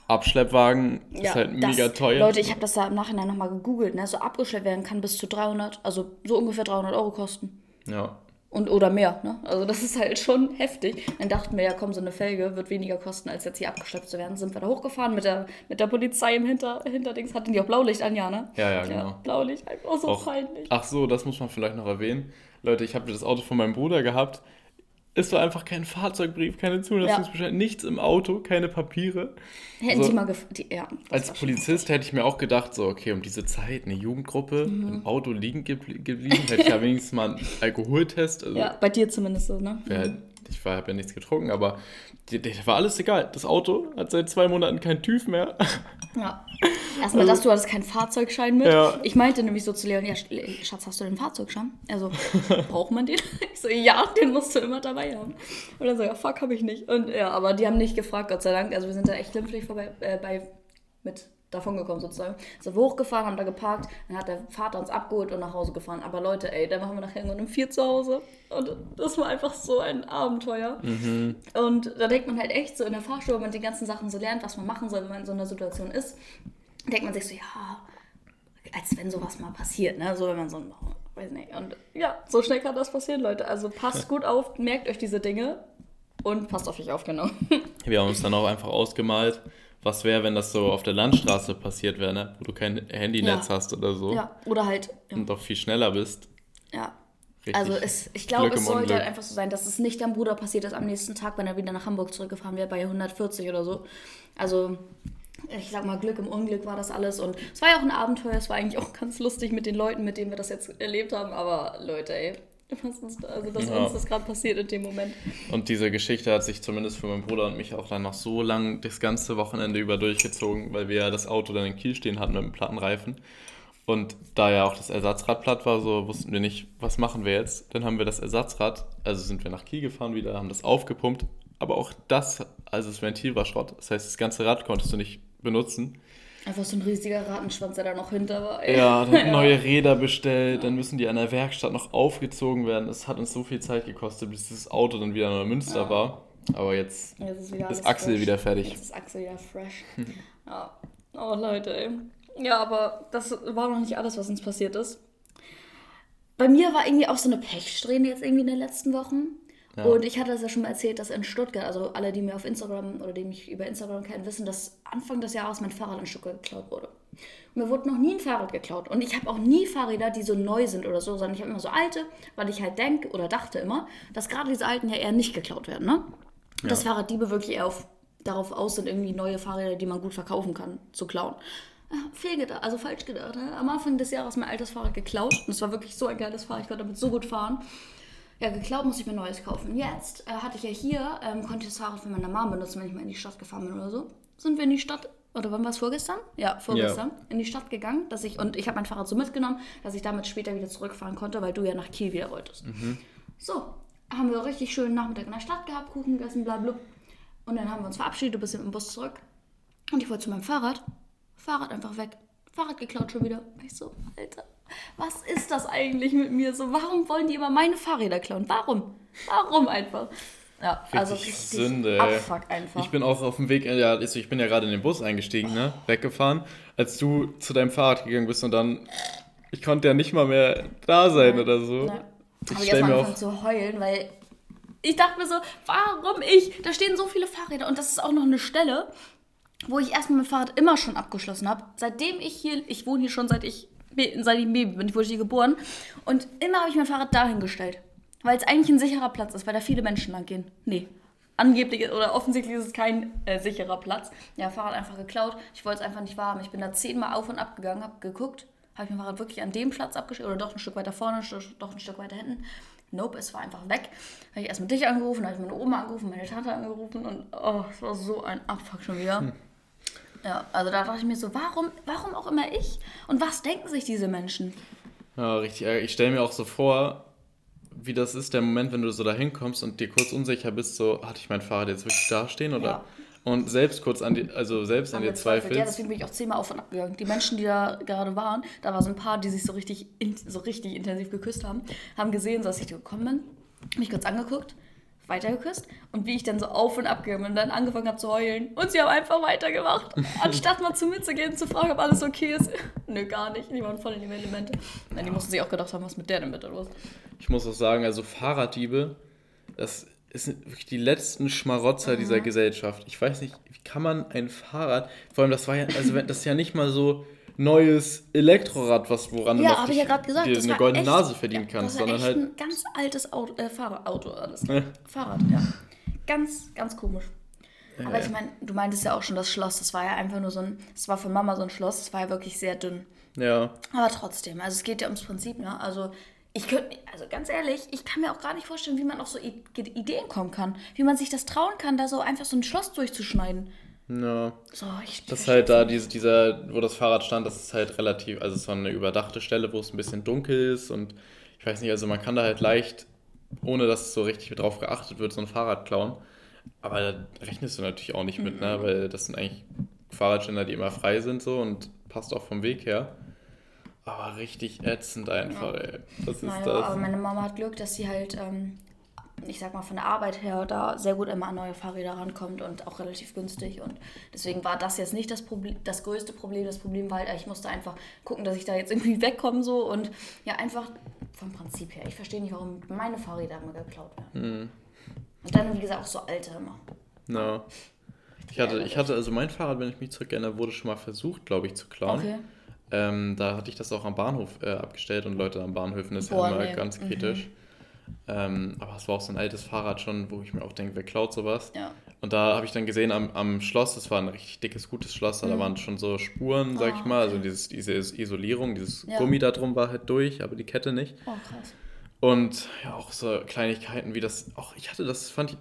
Abschleppwagen ist halt das- mega teuer. Leute, ich habe das da im Nachhinein nochmal gegoogelt, ne? so abgestellt werden kann bis zu 300, also so ungefähr 300 Euro kosten. ja. Und, oder mehr, ne? Also das ist halt schon heftig. Dann dachten wir, ja komm, so eine Felge wird weniger kosten, als jetzt hier abgeschleppt zu werden. Sind wir da hochgefahren mit der, mit der Polizei im Hinter, Hinterdings. Hatten die auch Blaulicht an, ja, ne? Ja, ja, genau. Blaulicht, einfach so Auch- peinlich. Ach so, das muss man vielleicht noch erwähnen. Leute, ich habe das Auto von meinem Bruder gehabt. Es war einfach kein Fahrzeugbrief, keine Zulassungsbescheid, nichts im Auto, keine Papiere. Hätten so- die mal die, ja, Als Polizist hätte ich mir auch gedacht, so, okay, um diese Zeit, eine Jugendgruppe Mhm. im Auto liegen gebl geblieben, hätte ich ja wenigstens mal einen Alkoholtest. Also, Ja, bei dir zumindest so, ne? wär, ich habe ja nichts getrunken, aber der, der war alles egal. Das Auto hat seit zwei Monaten keinen TÜV mehr. Ja. Erstmal das, du hattest keinen Fahrzeugschein mit. Ja. Ich meinte nämlich so zu Leon, ja, Sch- Schatz, hast du den Fahrzeugschein? Also, braucht man den? Ich so, ja, den musst du immer dabei haben. Und dann so, ja, fuck, habe ich nicht. Und ja, aber die haben nicht gefragt, Gott sei Dank. Also wir sind da echt glimpflich vorbei, äh, bei, mit davon gekommen sozusagen. Sind wir hochgefahren, haben da geparkt, dann hat der Vater uns abgeholt und nach Hause gefahren. Aber Leute, ey, dann waren wir nachher irgendwann um vier zu Hause. Und das war einfach so ein Abenteuer. Und da denkt man halt echt so in der Fahrschule, wenn man die ganzen Sachen so lernt, was man machen soll, wenn man in so einer Situation ist, denkt man sich so, ja, als wenn sowas mal passiert, ne? So wenn man so ein, weiß nicht. Und ja, so schnell kann das passieren, Leute. Also passt gut auf, merkt euch diese Dinge und passt auf euch auf, genau. Wir haben uns dann auch einfach ausgemalt, was wäre, wenn das so auf der Landstraße passiert wäre, ne? wo du kein Handynetz Ja. hast oder so Ja, oder halt, ja. und doch viel schneller bist. ja. Richtig Also es, ich glaube, es sollte halt einfach so sein, dass es nicht deinem Bruder passiert ist am nächsten Tag, wenn er wieder nach Hamburg zurückgefahren wäre, bei 140 oder so. Also, ich sag mal, Glück im Unglück war das alles. Und es war ja auch ein Abenteuer, es war eigentlich auch ganz lustig mit den Leuten, mit denen wir das jetzt erlebt haben. Aber Leute, ey, was ist, also dass Ja. uns das gerade passiert in dem Moment. Und diese Geschichte hat sich zumindest für meinen Bruder und mich auch dann noch so lang das ganze Wochenende über durchgezogen, weil wir ja das Auto dann in Kiel stehen hatten mit einem platten Reifen. Und da ja auch das Ersatzrad platt war, so wussten wir nicht, was machen wir jetzt. Dann haben wir das Ersatzrad, also sind wir nach Kiel gefahren wieder, haben das aufgepumpt. Aber auch das, also das Ventil war Schrott. Das heißt, das ganze Rad konntest du nicht benutzen. Einfach so ein riesiger Ratenschwanz, der da noch hinter war. ey. Ja, dann neue Räder bestellt, dann müssen die an der Werkstatt noch aufgezogen werden. Es hat uns so viel Zeit gekostet, bis dieses Auto dann wieder in Münster Ja. war. Aber jetzt Jetzt ist, wieder ist Axel fresh. wieder fertig. Jetzt ist Axel wieder fresh. ja. Oh, Leute, ey. Ja, aber das war noch nicht alles, was uns passiert ist. bei mir war irgendwie auch so eine Pechsträhne jetzt irgendwie in den letzten Wochen. Ja. Und ich hatte das ja schon mal erzählt, dass in Stuttgart, also alle, die mir auf Instagram oder die mich über Instagram kennen, wissen, dass Anfang des Jahres mein Fahrrad in Stuttgart geklaut wurde. Und mir wurde noch nie ein Fahrrad geklaut. Und ich habe auch nie Fahrräder, die so neu sind oder so, sondern ich habe immer so alte, weil ich halt denke oder dachte immer, dass gerade diese alten ja eher nicht geklaut werden, ne? Dass Fahrraddiebe wirklich eher auf, darauf aus sind, irgendwie neue Fahrräder, die man gut verkaufen kann, zu klauen. Ja, fehlgedacht, also falsch gedacht. Ne? Am Anfang des Jahres mein altes Fahrrad geklaut. Und es war wirklich so ein geiles Fahrrad, ich konnte damit so gut fahren. Ja, geklaut muss ich mir neues kaufen. Jetzt äh, hatte ich ja hier, ähm, konnte ich das Fahrrad von meiner Mom benutzen, wenn ich mal in die Stadt gefahren bin oder so. Sind wir in die Stadt, oder wann war es vorgestern? Ja, vorgestern. In die Stadt gegangen, dass ich, und ich habe mein Fahrrad so mitgenommen, dass ich damit später wieder zurückfahren konnte, weil du ja nach Kiel wieder wolltest. So, haben wir richtig schönen Nachmittag in der Stadt gehabt, Kuchen gegessen, bla bla. Und dann haben wir uns verabschiedet, du bist mit dem Bus zurück. Und ich wollte zu meinem Fahrrad. Fahrrad einfach weg. Fahrrad geklaut schon wieder. Ich so, Alter, was ist das eigentlich mit mir? So, warum wollen die immer meine Fahrräder klauen? Warum? Warum einfach? Ja, also Richtig richtig Sünde. Abfuck einfach. Ich bin auch auf dem Weg, ja, also ich bin ja gerade in den Bus eingestiegen, ne? Weggefahren, als du zu deinem Fahrrad gegangen bist und dann, ich konnte ja nicht mal mehr da sein oder so. Ja. Ich Habe angefangen auch, zu heulen, weil ich dachte mir so, warum ich? Da stehen so viele Fahrräder und das ist auch noch eine Stelle, wo ich erstmal mein Fahrrad immer schon abgeschlossen habe. Seitdem ich hier, ich wohne hier schon seit ich, ich ein Baby bin, ich wurde hier geboren. Und immer habe ich mein Fahrrad dahin gestellt. Weil es eigentlich ein sicherer Platz ist, weil da viele Menschen lang gehen. Nee. Angeblich oder offensichtlich ist es kein äh, sicherer Platz. Ja, Fahrrad einfach geklaut. Ich wollte es einfach nicht wahrhaben. Ich bin da zehnmal auf und ab gegangen, habe geguckt, habe ich mein Fahrrad wirklich an dem Platz abgestellt oder doch ein Stück weiter vorne, doch ein Stück weiter hinten. Nope, es war einfach weg. Habe ich erstmal dich angerufen, habe ich meine Oma angerufen, meine Tante angerufen und oh, es war so ein Abfuck schon wieder. Ja, also da dachte ich mir so, warum, warum auch immer ich? Und was denken sich diese Menschen? ja, richtig, ärgerlich. ich stelle mir auch so vor, wie das ist, der Moment, wenn du so da hinkommst und dir kurz unsicher bist, so, hatte ich mein Fahrrad jetzt wirklich da stehen oder? Ja. Und selbst kurz an die, also selbst an dir Angezweifelt. Ja, zweifelst. deswegen bin ich auch zehnmal auf und ab gegangen. Die Menschen, die da gerade waren, da war so ein paar, die sich so richtig, so richtig intensiv geküsst haben, haben gesehen, dass ich gekommen bin, mich kurz angeguckt, weitergeküsst und wie ich dann so auf und ab bin und dann angefangen habe zu heulen. Und sie haben einfach weitergemacht. Anstatt mal zu mir zu gehen, zu fragen, ob alles okay ist. Nö, gar nicht. Die waren voll in die Elemente. Nein, die mussten sich auch gedacht haben, was mit der denn bitte los? Ich muss auch sagen, also Fahrraddiebe, das sind wirklich die letzten Schmarotzer dieser Mhm. Gesellschaft. Ich weiß nicht, wie kann man ein Fahrrad, vor allem das war ja, also wenn- das ist ja nicht mal so neues Elektrorad, was woran du Ja, noch habe ich ja gesagt. dir eine goldene echt, Nase verdienen ja, kannst, das sondern echt halt ein ganz altes Auto, äh, Fahrrad, alles. Ja. Fahrrad, ja. Ganz, ganz komisch. Aber ich meine, du meintest ja auch schon das Schloss, das war ja einfach nur so ein, das war von Mama so ein Schloss, das war ja wirklich sehr dünn. ja, Aber trotzdem, also es geht ja ums Prinzip, ne? Also ich könnte, also ganz ehrlich, ich kann mir auch gar nicht vorstellen, wie man auf so Ideen kommen kann. Wie man sich das trauen kann, da so einfach so ein Schloss durchzuschneiden. Ja. So, ich Das ist halt da, diese, dieser, wo das Fahrrad stand, das ist halt relativ, also es war eine überdachte Stelle, wo es ein bisschen dunkel ist und ich weiß nicht, also man kann da halt leicht, ohne dass so richtig drauf geachtet wird, so ein Fahrrad klauen. Aber da rechnest du natürlich auch nicht mit, ne? Weil das sind eigentlich Fahrradständer, die immer frei sind so und passt auch vom Weg her. Aber richtig ätzend einfach, ey. Das ist Naja, das. aber meine Mama hat Glück, dass sie halt, ähm, ich sag mal, von der Arbeit her da sehr gut immer an neue Fahrräder rankommt und auch relativ günstig. Und deswegen war das jetzt nicht das, Problem, das größte Problem. Das Problem war halt, ich musste einfach gucken, dass ich da jetzt irgendwie wegkomme so und ja, einfach vom Prinzip her. Ich verstehe nicht, warum meine Fahrräder immer geklaut werden. Und dann, wie gesagt, auch so alte immer. Ja. Ich hatte, ich hatte, also mein Fahrrad, wenn ich mich zurückerinnere, wurde schon mal versucht, glaube ich, zu klauen. Okay. Ähm, da hatte ich das auch am Bahnhof äh, abgestellt und Leute am Bahnhöfen ist Boah, ja immer nee. ganz Mhm. Ähm, aber es war auch so ein altes Fahrrad schon, wo ich mir auch denke, wer klaut sowas? Ja. Und da habe ich dann gesehen am, am Schloss, das war ein richtig dickes, gutes Schloss, da waren schon so Spuren, sag ich Ah, mal, also dieses, diese Isolierung, dieses Ja. Gummi da drum war halt durch, aber die Kette nicht. Oh, krass. Und ja, auch so Kleinigkeiten wie das, auch ich hatte das, fand ich,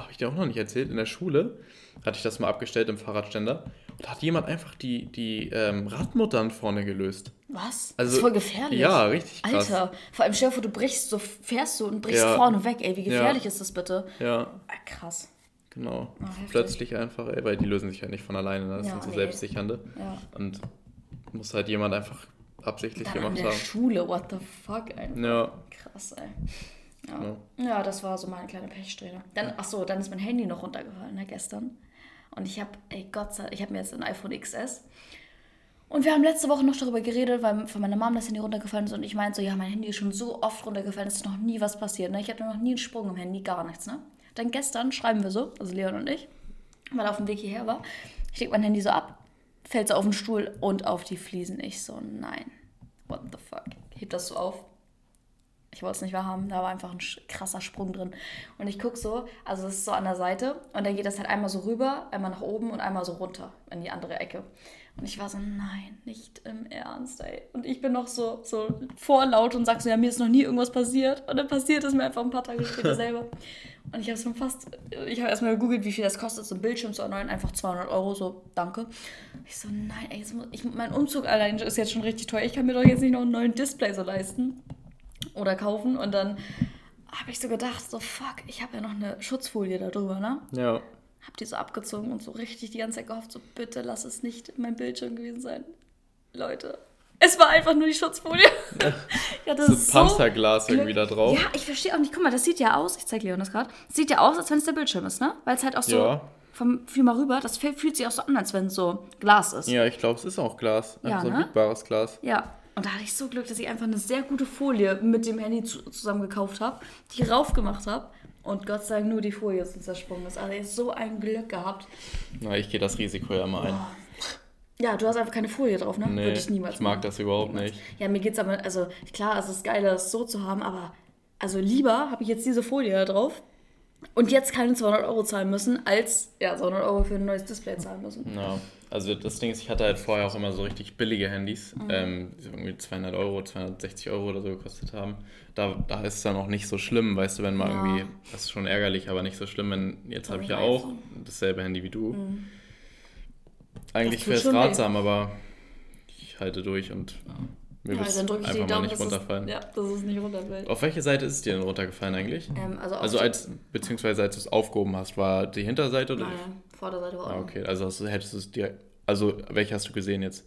habe ich dir auch noch nicht erzählt, in der Schule hatte ich das mal abgestellt im Fahrradständer und da hat jemand einfach die, die ähm, Radmuttern vorne gelöst. Was? Also, das ist voll gefährlich. Ja, richtig krass. Alter, vor allem stell dir vor, du brichst so, fährst du und brichst Ja. vorne weg, ey, wie Ja. gefährlich ist das bitte? Ja, Ah, krass. genau. Heftig. Plötzlich einfach, ey, weil die lösen sich ja nicht von alleine, ne? das Ja, sind so nee. selbstsichernde. Ja. Und muss halt jemand einfach absichtlich Dann an gemacht der haben. Schule, what the fuck, ey. Ja, Krass, ey. Ja. ja, das war so meine kleine Pechsträhne. Dann, ach so, dann ist mein Handy noch runtergefallen, ne, gestern. Und ich habe, ey Gott sei Dank, ich habe mir jetzt ein iPhone XS. Und wir haben letzte Woche noch darüber geredet, weil von meiner Mom das Handy runtergefallen ist und ich meinte so, ja, mein Handy ist schon so oft runtergefallen, es ist noch nie was passiert. Ne? Ich hatte noch nie einen Sprung im Handy, gar nichts. Ne? Dann gestern schreiben wir so, also Leon und ich, weil er auf dem Weg hierher war. Ich leg mein Handy so ab, fällt so auf den Stuhl und auf die Fliesen. Ich so, nein, what the fuck. Heb das so auf, ich wollte es nicht wahrhaben, da war einfach ein krasser Sprung drin. Und ich gucke so, also es ist so an der Seite und dann geht das halt einmal so rüber, einmal nach oben und einmal so runter in die andere Ecke. Und ich war so, nein, nicht im Ernst, ey. Und ich bin noch so, so vorlaut und sag so, ja, mir ist noch nie irgendwas passiert. Und dann passiert es mir einfach ein paar Tage später selber. Und ich habe schon fast, ich habe erstmal gegoogelt, wie viel das kostet, so ein Bildschirm zu erneuern, einfach 200 Euro, so, danke. Ich so, nein, ey, muss, ich, mein Umzug allein ist jetzt schon richtig teuer. Ich kann mir doch jetzt nicht noch einen neuen Display so leisten oder kaufen. Und dann habe ich so gedacht, so fuck, ich habe ja noch eine Schutzfolie darüber, ne? Ja. Hab die so abgezogen und so richtig die ganze Zeit gehofft, so bitte lass es nicht mein Bildschirm gewesen sein. Leute, es war einfach nur die Schutzfolie. ja, das so ist Panzerglas so irgendwie da drauf. Ja, ich verstehe auch nicht. Guck mal, das sieht ja aus. Ich zeige Leon das gerade. Sieht ja aus, als wenn es der Bildschirm ist, ne? Weil es halt auch so. Ja. Vom Film mal rüber, das fühlt sich auch so an, als wenn es so Glas ist. Ja, ich glaube, es ist auch Glas. Ja, so ein ne? biegbares Glas. Ja, und da hatte ich so Glück, dass ich einfach eine sehr gute Folie mit dem Handy zu, zusammen gekauft habe, die raufgemacht habe. Und Gott sei Dank nur die Folie ist zersprungen ist. Also ich so ein Glück gehabt. Na, ich gehe das Risiko ja mal ein. Ja, du hast einfach keine Folie drauf, ne? Nee, Würde ich niemals. Ich mag machen. das überhaupt niemals. nicht. Ja, mir geht's aber, also klar, es ist geil, das so zu haben, aber also lieber habe ich jetzt diese Folie da drauf und jetzt keine 200 Euro zahlen müssen, als ja, 200 Euro für ein neues Display zahlen müssen. Ja, also das Ding ist, ich hatte halt vorher auch immer so richtig billige Handys, mhm. ähm, die irgendwie 200 Euro, 260 Euro oder so gekostet haben. Da, da ist es dann auch nicht so schlimm, weißt du, wenn mal ja. irgendwie, das ist schon ärgerlich, aber nicht so schlimm, wenn, jetzt habe ich ja auch dasselbe Handy wie du. Mhm. Eigentlich wäre es ratsam, weh. aber ich halte durch und ja. Mir ja, ich einfach die Daumen, nicht runterfallen. Es, ja, dass es nicht runterfällt. Auf welche Seite ist es dir denn runtergefallen eigentlich? Ähm, also, also als, beziehungsweise als du es aufgehoben hast, war die Hinterseite oder? Nein, Vorderseite war ah, okay, also hast, hättest du es dir, also welche hast du gesehen jetzt?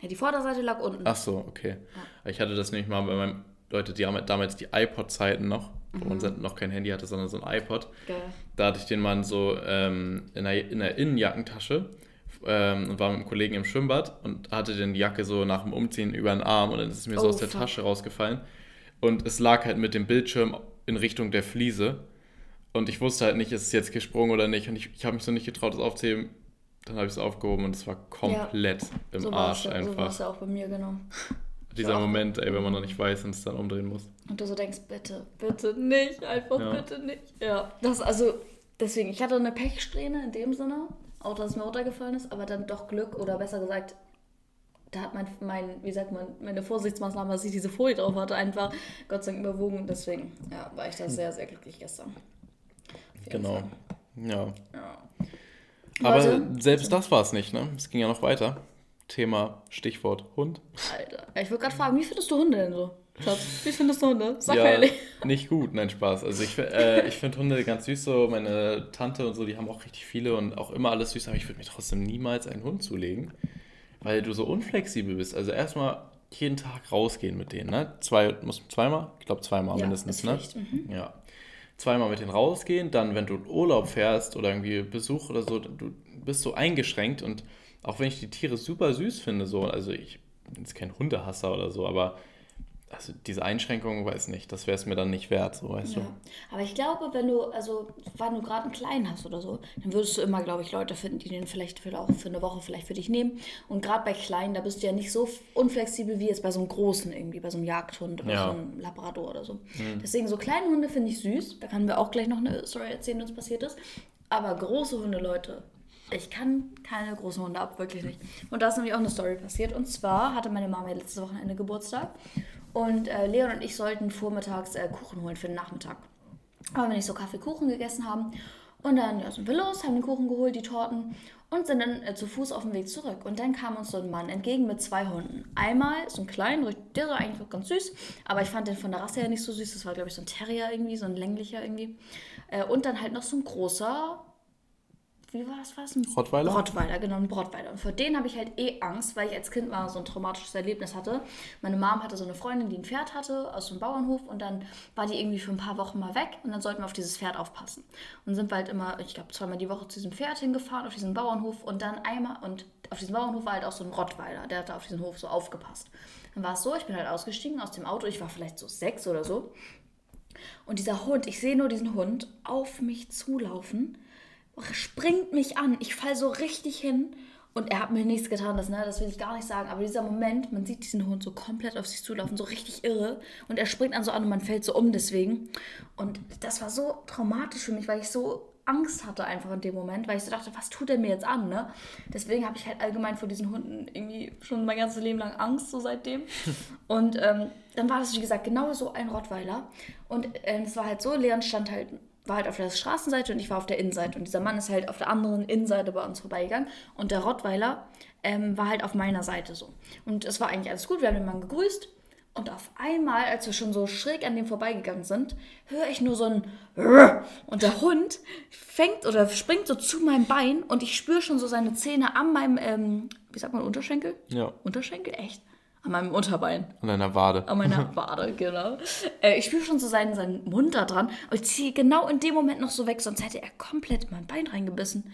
Ja, die Vorderseite lag unten. Ach so, okay. Ja. Ich hatte das nämlich mal bei meinem, Leute, die haben damals die iPod-Zeiten noch, wo mhm. man noch kein Handy hatte, sondern so ein iPod. Geil. Da hatte ich den mal so ähm, in, der, in der Innenjackentasche ähm, und war mit einem Kollegen im Schwimmbad und hatte die Jacke so nach dem Umziehen über den Arm und dann ist es mir oh, so aus der fuck. Tasche rausgefallen. Und es lag halt mit dem Bildschirm in Richtung der Fliese. Und ich wusste halt nicht, ist es jetzt gesprungen oder nicht. Und ich, ich habe mich so nicht getraut, das aufzuheben. Dann habe ich es aufgehoben und es war komplett ja, im so Arsch ja, einfach. So war es ja auch bei mir, genau. Dieser Moment, ey, wenn man noch nicht weiß und es dann umdrehen muss. Und du so denkst, bitte, bitte nicht, einfach ja. bitte nicht. Ja, das also, deswegen, ich hatte eine Pechsträhne in dem Sinne. Auto, das mir runtergefallen ist, aber dann doch Glück oder besser gesagt, da hat mein, mein, wie sagt man, meine Vorsichtsmaßnahme, dass ich diese Folie drauf hatte, einfach Gott sei Dank überwogen. Deswegen ja, war ich da sehr, sehr glücklich gestern. Genau. Ja. ja. Aber Leute, selbst das war es nicht, ne? Es ging ja noch weiter. Thema, Stichwort Hund. Alter, ich wollte gerade fragen, wie findest du Hunde denn so? Schatz, wie findest du Hunde? Sag ja, ehrlich. Nicht gut, nein, Spaß. Also ich, äh, ich finde Hunde ganz süß so. Meine Tante und so, die haben auch richtig viele und auch immer alles süß, aber ich würde mir trotzdem niemals einen Hund zulegen, weil du so unflexibel bist. Also erstmal jeden Tag rausgehen mit denen, ne? Zwei, muss zweimal? Ich glaube zweimal ja, mindestens, ne? Mhm. Ja. Zweimal mit denen rausgehen, dann wenn du in Urlaub fährst oder irgendwie Besuch oder so, du bist so eingeschränkt und auch wenn ich die Tiere super süß finde, so, also ich bin jetzt kein Hundehasser oder so, aber also diese Einschränkungen, weiß nicht, das wäre es mir dann nicht wert, so weißt ja. du. Aber ich glaube, wenn du, also wenn du gerade einen kleinen hast oder so, dann würdest du immer, glaube ich, Leute finden, die den vielleicht für, auch für eine Woche vielleicht für dich nehmen. Und gerade bei kleinen, da bist du ja nicht so unflexibel wie jetzt bei so einem großen irgendwie, bei so einem Jagdhund oder ja. so einem Labrador oder so. Mhm. Deswegen so kleine Hunde finde ich süß. Da können wir auch gleich noch eine Story erzählen, was passiert ist. Aber große Hunde, Leute, ich kann keine großen Hunde ab, wirklich nicht. Und da ist nämlich auch eine Story passiert. Und zwar hatte meine Mama letztes Wochenende Geburtstag. Und äh, Leon und ich sollten vormittags äh, Kuchen holen für den Nachmittag. Aber wir nicht so Kaffeekuchen gegessen haben. Und dann ja, sind wir los, haben den Kuchen geholt, die Torten und sind dann äh, zu Fuß auf dem Weg zurück. Und dann kam uns so ein Mann entgegen mit zwei Hunden. Einmal so ein kleiner, der war eigentlich ganz süß, aber ich fand den von der Rasse her nicht so süß. Das war, glaube ich, so ein Terrier irgendwie, so ein länglicher irgendwie. Äh, und dann halt noch so ein großer, wie war das was? Ein Rottweiler? Rottweiler, genau, ein Rottweiler. Und vor denen habe ich halt eh Angst, weil ich als Kind mal so ein traumatisches Erlebnis hatte. Meine Mom hatte so eine Freundin, die ein Pferd hatte aus dem Bauernhof und dann war die irgendwie für ein paar Wochen mal weg und dann sollten wir auf dieses Pferd aufpassen. Und sind wir halt immer, ich glaube, zweimal die Woche zu diesem Pferd hingefahren, auf diesem Bauernhof und dann einmal, und auf diesem Bauernhof war halt auch so ein Rottweiler, der hat da auf diesen Hof so aufgepasst. Dann war es so, ich bin halt ausgestiegen aus dem Auto, ich war vielleicht so sechs oder so. Und dieser Hund, ich sehe nur diesen Hund auf mich zulaufen, springt mich an, ich fall so richtig hin und er hat mir nichts getan, das, ne, das will ich gar nicht sagen. Aber dieser Moment, man sieht diesen Hund so komplett auf sich zulaufen, so richtig irre. Und er springt dann so an und man fällt so um deswegen. Und das war so traumatisch für mich, weil ich so Angst hatte einfach in dem Moment, weil ich so dachte, was tut er mir jetzt an, ne? Deswegen habe ich halt allgemein vor diesen Hunden irgendwie schon mein ganzes Leben lang Angst, so seitdem. Und ähm, dann war das, wie gesagt, genau so ein Rottweiler. Und äh, es war halt so, Leon stand halt war halt auf der Straßenseite und ich war auf der Innenseite. Und dieser Mann ist halt auf der anderen Innenseite bei uns vorbeigegangen. Und der Rottweiler ähm, war halt auf meiner Seite so. Und es war eigentlich alles gut. Wir haben den Mann gegrüßt. Und auf einmal, als wir schon so schräg an dem vorbeigegangen sind, höre ich nur so ein und der Hund fängt oder springt so zu meinem Bein und ich spüre schon so seine Zähne an meinem, ähm, wie sagt man, Unterschenkel? Ja. Unterschenkel? Echt? An meinem Unterbein. An deiner Wade. An meiner Wade, genau. Äh, ich spüre schon so seinen, seinen Mund da dran. Und ich ziehe genau in dem Moment noch so weg, sonst hätte er komplett in mein Bein reingebissen.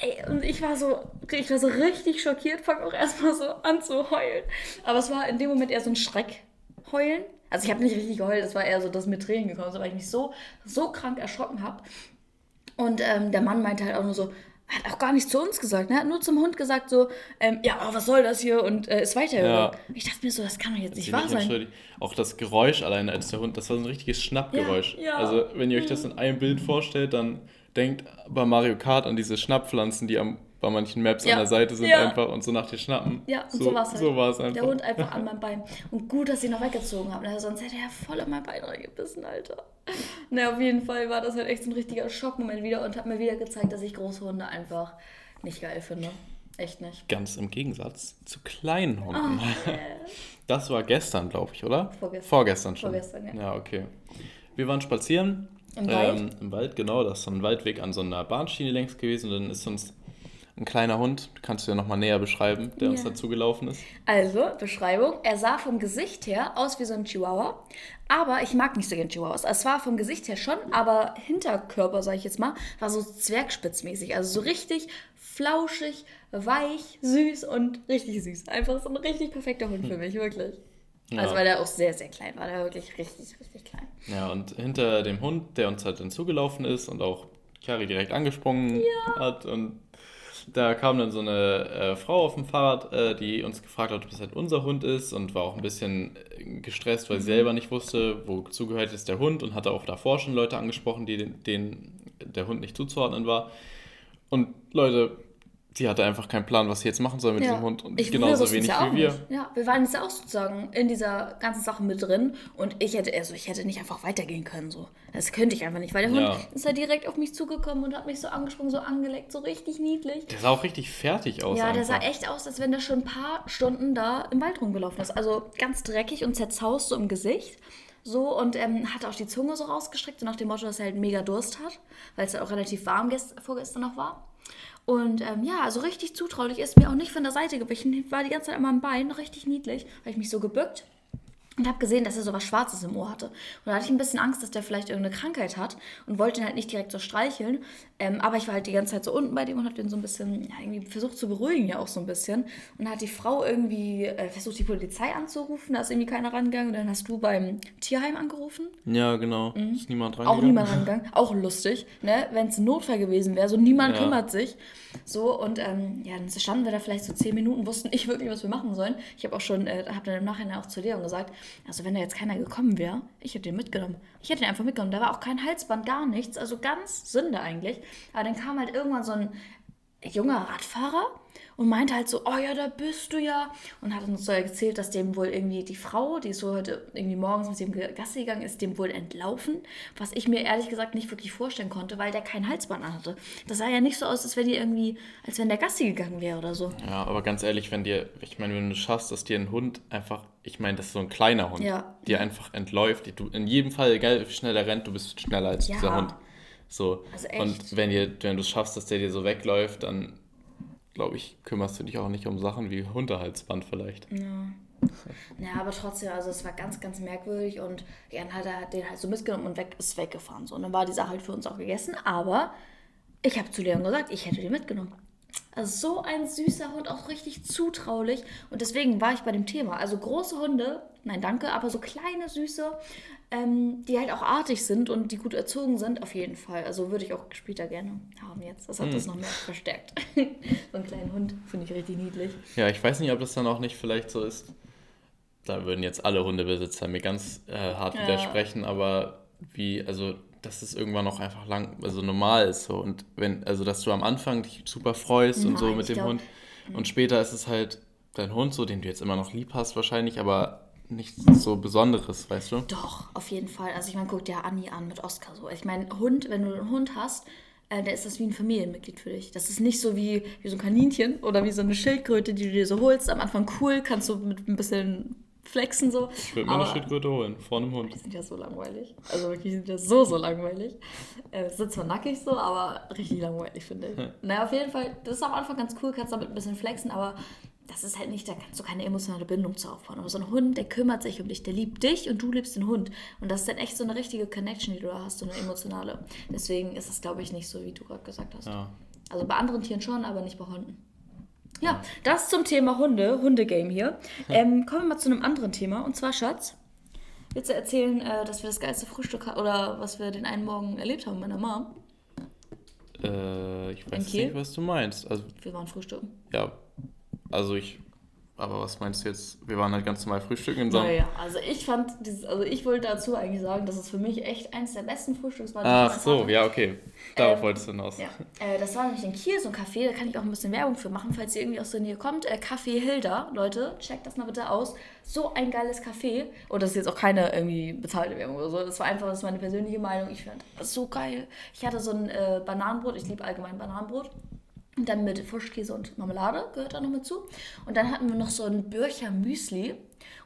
Ey, und ich war so, ich war so richtig schockiert, fang auch erstmal so an zu heulen. Aber es war in dem Moment eher so ein Schreckheulen. Also ich habe nicht richtig geheult, es war eher so, dass mir Tränen gekommen sind, weil ich mich so, so krank erschrocken habe. Und ähm, der Mann meinte halt auch nur so, hat auch gar nichts zu uns gesagt, ne? Hat nur zum Hund gesagt, so, ähm, ja, oh, was soll das hier? Und äh, ist weitergegangen. Ja. Ich dachte mir so, das kann doch jetzt nicht wahr sein. Auch das Geräusch alleine als der Hund, das war so ein richtiges Schnappgeräusch. Ja, ja. Also, wenn ihr euch das in einem Bild vorstellt, dann denkt bei Mario Kart an diese Schnapppflanzen, die am, bei manchen Maps Ja, an der Seite sind ja. einfach und so nach dir schnappen. Ja, und so, so war es halt. So war es einfach. Der Hund einfach an meinem Bein. Und gut, dass ich ihn noch weggezogen habe, ne? sonst hätte er voll in mein Bein reingebissen, Alter. Na, auf jeden Fall war das halt echt so ein richtiger Schockmoment wieder und hat mir wieder gezeigt, dass ich große Hunde einfach nicht geil finde. Echt nicht. Ganz im Gegensatz zu kleinen Hunden. Oh, Das war gestern, glaube ich, oder? Vorgestern. Vorgestern schon. Vorgestern, ja. Ja, okay. Wir waren spazieren. Im Wald? Ähm, Im Wald, genau. Das ist so ein Waldweg an so einer Bahnschiene längs gewesen. Und dann ist uns ein kleiner Hund, kannst du ja nochmal näher beschreiben, der uns Ja. dazu gelaufen ist. Also, Beschreibung. Er sah vom Gesicht her aus wie so ein Chihuahua. Aber ich mag nicht so gerne Chihuahuas. Es war vom Gesicht her schon, aber Hinterkörper, sage ich jetzt mal, war so zwergspitzmäßig. Also so richtig flauschig, weich, süß und richtig süß. Einfach so ein richtig perfekter Hund für mich, wirklich. Ja. Also weil der auch sehr, sehr klein war. Der war wirklich richtig, richtig klein. Ja, und hinter dem Hund, der uns halt dann zugelaufen ist und auch Kari direkt angesprungen hat und da kam dann so eine äh, Frau auf dem Fahrrad, äh, die uns gefragt hat, ob das halt unser Hund ist und war auch ein bisschen äh, gestresst, weil sie selber nicht wusste, wozu gehört jetzt der Hund und hatte auch davor schon Leute angesprochen, die den, denen der Hund nicht zuzuordnen war. Und Leute, die hatte einfach keinen Plan, was sie jetzt machen soll mit diesem Hund und ich, genauso wenig ja wie wir. Nicht. Ja, wir waren jetzt ja auch sozusagen in dieser ganzen Sache mit drin und ich hätte, also ich hätte nicht einfach weitergehen können. So. Das könnte ich einfach nicht, weil der Hund Ja. ist halt direkt auf mich zugekommen und hat mich so angesprungen, so angeleckt, so richtig niedlich. Der sah auch richtig fertig aus. Ja, der sah einfach. echt aus, als wenn der schon ein paar Stunden da im Wald rumgelaufen ist. Also ganz dreckig und zerzaust so im Gesicht. So und ähm, hat auch die Zunge so rausgestreckt, so nach dem Motto, dass er halt mega Durst hat, weil es ja auch relativ warm gest vorgestern noch war. Und ähm, ja, also richtig zutraulich ist mir auch nicht von der Seite gewichen. War die ganze Zeit an meinem Bein, richtig niedlich. Habe ich mich so gebückt und habe gesehen, dass er so was Schwarzes im Ohr hatte. Und da hatte ich ein bisschen Angst, dass der vielleicht irgendeine Krankheit hat und wollte ihn halt nicht direkt so streicheln. Ähm, aber ich war halt die ganze Zeit so unten bei dem und habe den so ein bisschen, ja, irgendwie versucht zu beruhigen, ja auch so ein bisschen. Und dann hat die Frau irgendwie äh, versucht, die Polizei anzurufen. Da ist irgendwie keiner rangegangen. Und dann hast du beim Tierheim angerufen. Ja, genau. Ist niemand Mhm. Auch rangegangen. niemand rangegangen. Auch lustig, ne? Wenn es ein Notfall gewesen wäre. So niemand Ja. kümmert sich. So, und ähm, ja, dann standen wir da vielleicht so zehn Minuten, wussten nicht wirklich, was wir machen sollen. Ich habe auch schon, äh, habe dann im Nachhinein auch zu Leon gesagt, also wenn da jetzt keiner gekommen wäre, ich hätte den mitgenommen. Ich hätte den einfach mitgenommen. Da war auch kein Halsband, gar nichts. Also ganz Sünde eigentlich. Aber dann kam halt irgendwann so ein junger Radfahrer und meinte halt so, oh ja, da bist du ja. Und hat uns so erzählt, dass dem wohl irgendwie die Frau, die so heute irgendwie morgens mit dem Gassi gegangen ist, dem wohl entlaufen. Was ich mir ehrlich gesagt nicht wirklich vorstellen konnte, weil der kein Halsband anhatte. Das sah ja nicht so aus, als wenn die irgendwie, als wenn der Gassi gegangen wäre oder so. Ja, aber ganz ehrlich, wenn dir, ich meine, wenn du schaffst, dass dir ein Hund einfach, ich meine, das ist so ein kleiner Hund, Ja. dir einfach entläuft, du, in jedem Fall, egal wie schnell er rennt, du bist schneller als Ja. dieser Hund. So. Also echt. Und wenn, dir, wenn du es schaffst, dass der dir so wegläuft, dann glaube ich, kümmerst du dich auch nicht um Sachen wie Hundehalsband vielleicht. Ja, aber trotzdem, also es war ganz, ganz merkwürdig und Jan hat er den halt so mitgenommen und weg, ist weggefahren. So. Und dann war die Sache halt für uns auch gegessen, aber ich habe zu Leon gesagt, ich hätte den mitgenommen. Also so ein süßer Hund, auch richtig zutraulich. Und deswegen war ich bei dem Thema. Also große Hunde, nein, danke, aber so kleine, süße, ähm, die halt auch artig sind und die gut erzogen sind, auf jeden Fall. Also würde ich auch später gerne haben jetzt. Das hat Mhm. das noch mehr verstärkt. so einen kleinen Hund finde ich richtig niedlich. Ja, ich weiß nicht, ob das dann auch nicht vielleicht so ist. Da würden jetzt alle Hundebesitzer mir ganz äh, hart Ja. widersprechen, aber wie, also, dass es irgendwann auch einfach lang, also normal ist so. Und wenn, also, dass du am Anfang dich super freust und so Nein, mit dem glaub- Hund. Und später ist es halt dein Hund, so, den du jetzt immer noch lieb hast, wahrscheinlich, aber nichts so Besonderes, weißt du? Doch, auf jeden Fall. Also ich meine, guck dir Anni an mit Oscar so. Ich meine, Hund, wenn du einen Hund hast, äh, der ist das wie ein Familienmitglied für dich. Das ist nicht so wie, wie so ein Kaninchen oder wie so eine Schildkröte, die du dir so holst. Am Anfang cool, kannst du mit ein bisschen flexen so. Ich würde mir eine Schildkröte holen, vor einem Hund. Die sind ja so langweilig. Also wirklich, die sind ja so, so langweilig. Äh, sind zwar nackig so, aber richtig langweilig, finde ich. Naja, auf jeden Fall, das ist am Anfang ganz cool, kannst damit ein bisschen flexen, aber das ist halt nicht, da kannst du keine emotionale Bindung zu aufbauen. Aber so ein Hund, der kümmert sich um dich, der liebt dich und du liebst den Hund. Und das ist dann echt so eine richtige Connection, die du da hast, so eine emotionale. Deswegen ist das, glaube ich, nicht so, wie du gerade gesagt hast. Ja. Also bei anderen Tieren schon, aber nicht bei Hunden. Ja, das zum Thema Hunde, Hundegame hier. Ähm, kommen wir mal zu einem anderen Thema. Und zwar, Schatz, willst du erzählen, äh, dass wir das geilste Frühstück hatten oder was wir den einen Morgen erlebt haben mit meiner Mom? Äh, ich weiß nicht, was du meinst. Also, Wir waren frühstücken. ja, also ich, aber was meinst du jetzt? Wir waren halt ganz normal frühstücken in so einem Naja, also ich fand dieses, also ich wollte dazu eigentlich sagen, dass es für mich echt eins der besten Frühstücks war, Ach so, hatte. ja, okay. Darauf Ähm, wolltest du hinaus. Ja, äh, das war nämlich in Kiel, so ein Café, da kann ich auch ein bisschen Werbung für machen, falls ihr irgendwie aus der Nähe kommt. Äh, Café Hilda, Leute, checkt das mal bitte aus. So ein geiles Café. Und das ist jetzt auch keine irgendwie bezahlte Werbung oder so. Das war einfach, das ist meine persönliche Meinung. Ich fand das so geil. Ich hatte so ein äh, Bananenbrot, ich liebe allgemein Bananenbrot. Und dann mit Frischkäse und Marmelade gehört da noch mit zu. Und dann hatten wir noch so ein Bircher Müsli.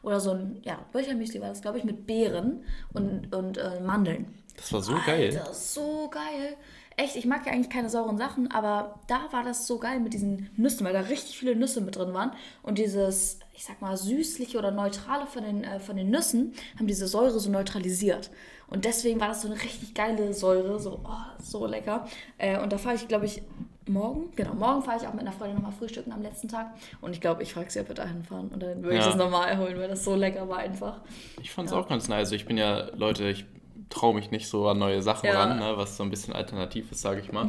Oder so ein, ja, Bircher Müsli war das, glaube ich, mit Beeren und, und äh, Mandeln. Das war so geil. Alter, so geil. Echt, ich mag ja eigentlich keine sauren Sachen, aber da war das so geil mit diesen Nüssen, weil da richtig viele Nüsse mit drin waren. Und dieses, ich sag mal, süßliche oder neutrale von den, äh, von den Nüssen haben diese Säure so neutralisiert. Und deswegen war das so eine richtig geile Säure, so, oh, so lecker. Äh, und da fahre ich, glaube ich, morgen, genau, morgen fahre ich auch mit einer Freundin nochmal frühstücken am letzten Tag. Und ich glaube, ich frage sie, ob wir dahin fahren. Und dann würde ich Ja. das nochmal holen, weil das so lecker war einfach. Ich fand es auch ganz nice. Also ich bin ja, Leute, ich traue mich nicht so an neue Sachen Ja. ran, ne, was so ein bisschen alternativ ist, sage ich mal.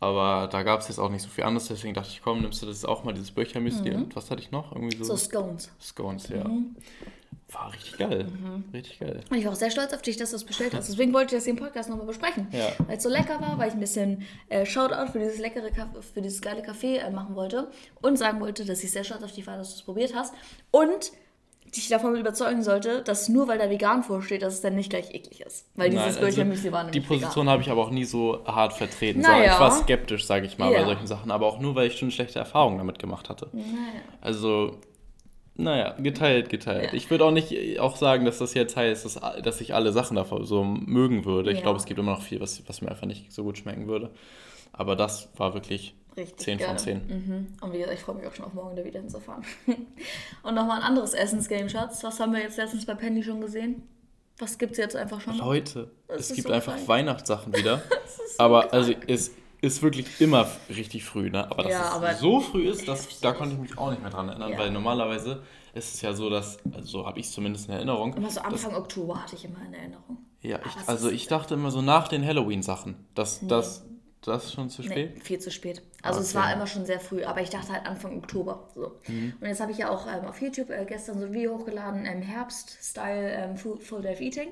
Aber da gab es jetzt auch nicht so viel anderes, deswegen dachte ich, komm, nimmst du das auch mal, dieses Birchermüsli. Und was hatte ich noch? Irgendwie so, So Scones. Scones, ja. War richtig geil. Richtig geil. Und ich war auch sehr stolz auf dich, dass du es bestellt hast. Deswegen wollte ich das hier im Podcast nochmal besprechen. Ja. Weil es so lecker war, weil ich ein bisschen äh, Shoutout für dieses leckere für dieses geile Kaffee äh, machen wollte und sagen wollte, dass ich sehr stolz auf dich war, dass du es probiert hast. Und dich davon überzeugen sollte, dass nur weil da vegan vorsteht, dass es dann nicht gleich eklig ist. Weil dieses Nein, also Birchermüsli war die Position habe ich aber auch nie so hart vertreten. Naja. Ich war skeptisch, sage ich mal, Ja. bei solchen Sachen. Aber auch nur, weil ich schon schlechte Erfahrungen damit gemacht hatte. Naja. Also, naja, geteilt, geteilt. Ja. Ich würde auch nicht auch sagen, dass das jetzt heißt, dass, dass ich alle Sachen davon so mögen würde. Ich Ja. glaube, es gibt immer noch viel, was, was mir einfach nicht so gut schmecken würde. Aber das war wirklich Richtig 10 geil. von 10. Mhm. Und wie gesagt, ich freue mich auch schon auf morgen da wieder hinzufahren. und nochmal ein anderes Essensgame, Schatz. Was haben wir jetzt letztens bei Penny schon gesehen? Was gibt es jetzt einfach schon? Leute, Das es gibt so einfach. Weihnachtssachen wieder. ist so aber krank. also es ist wirklich immer richtig früh, ne? Aber dass Ja, es so früh ist, das, da konnte ich mich auch nicht mehr dran erinnern, Ja. weil normalerweise ist es ja so, dass, also so habe ich es zumindest in Erinnerung. Immer so dass- Anfang Oktober hatte ich immer in Erinnerung. Ja, ich, also ich dachte immer so nach den Halloween-Sachen. Das, das, das ist schon zu Nee, spät. viel zu spät. Also es Okay. Mhm. war immer schon sehr früh, aber ich dachte halt Anfang Oktober. So. Und jetzt habe ich ja auch ähm, auf YouTube äh, gestern so ein Video hochgeladen, ähm, Herbst-Style ähm, Full, Day Eating.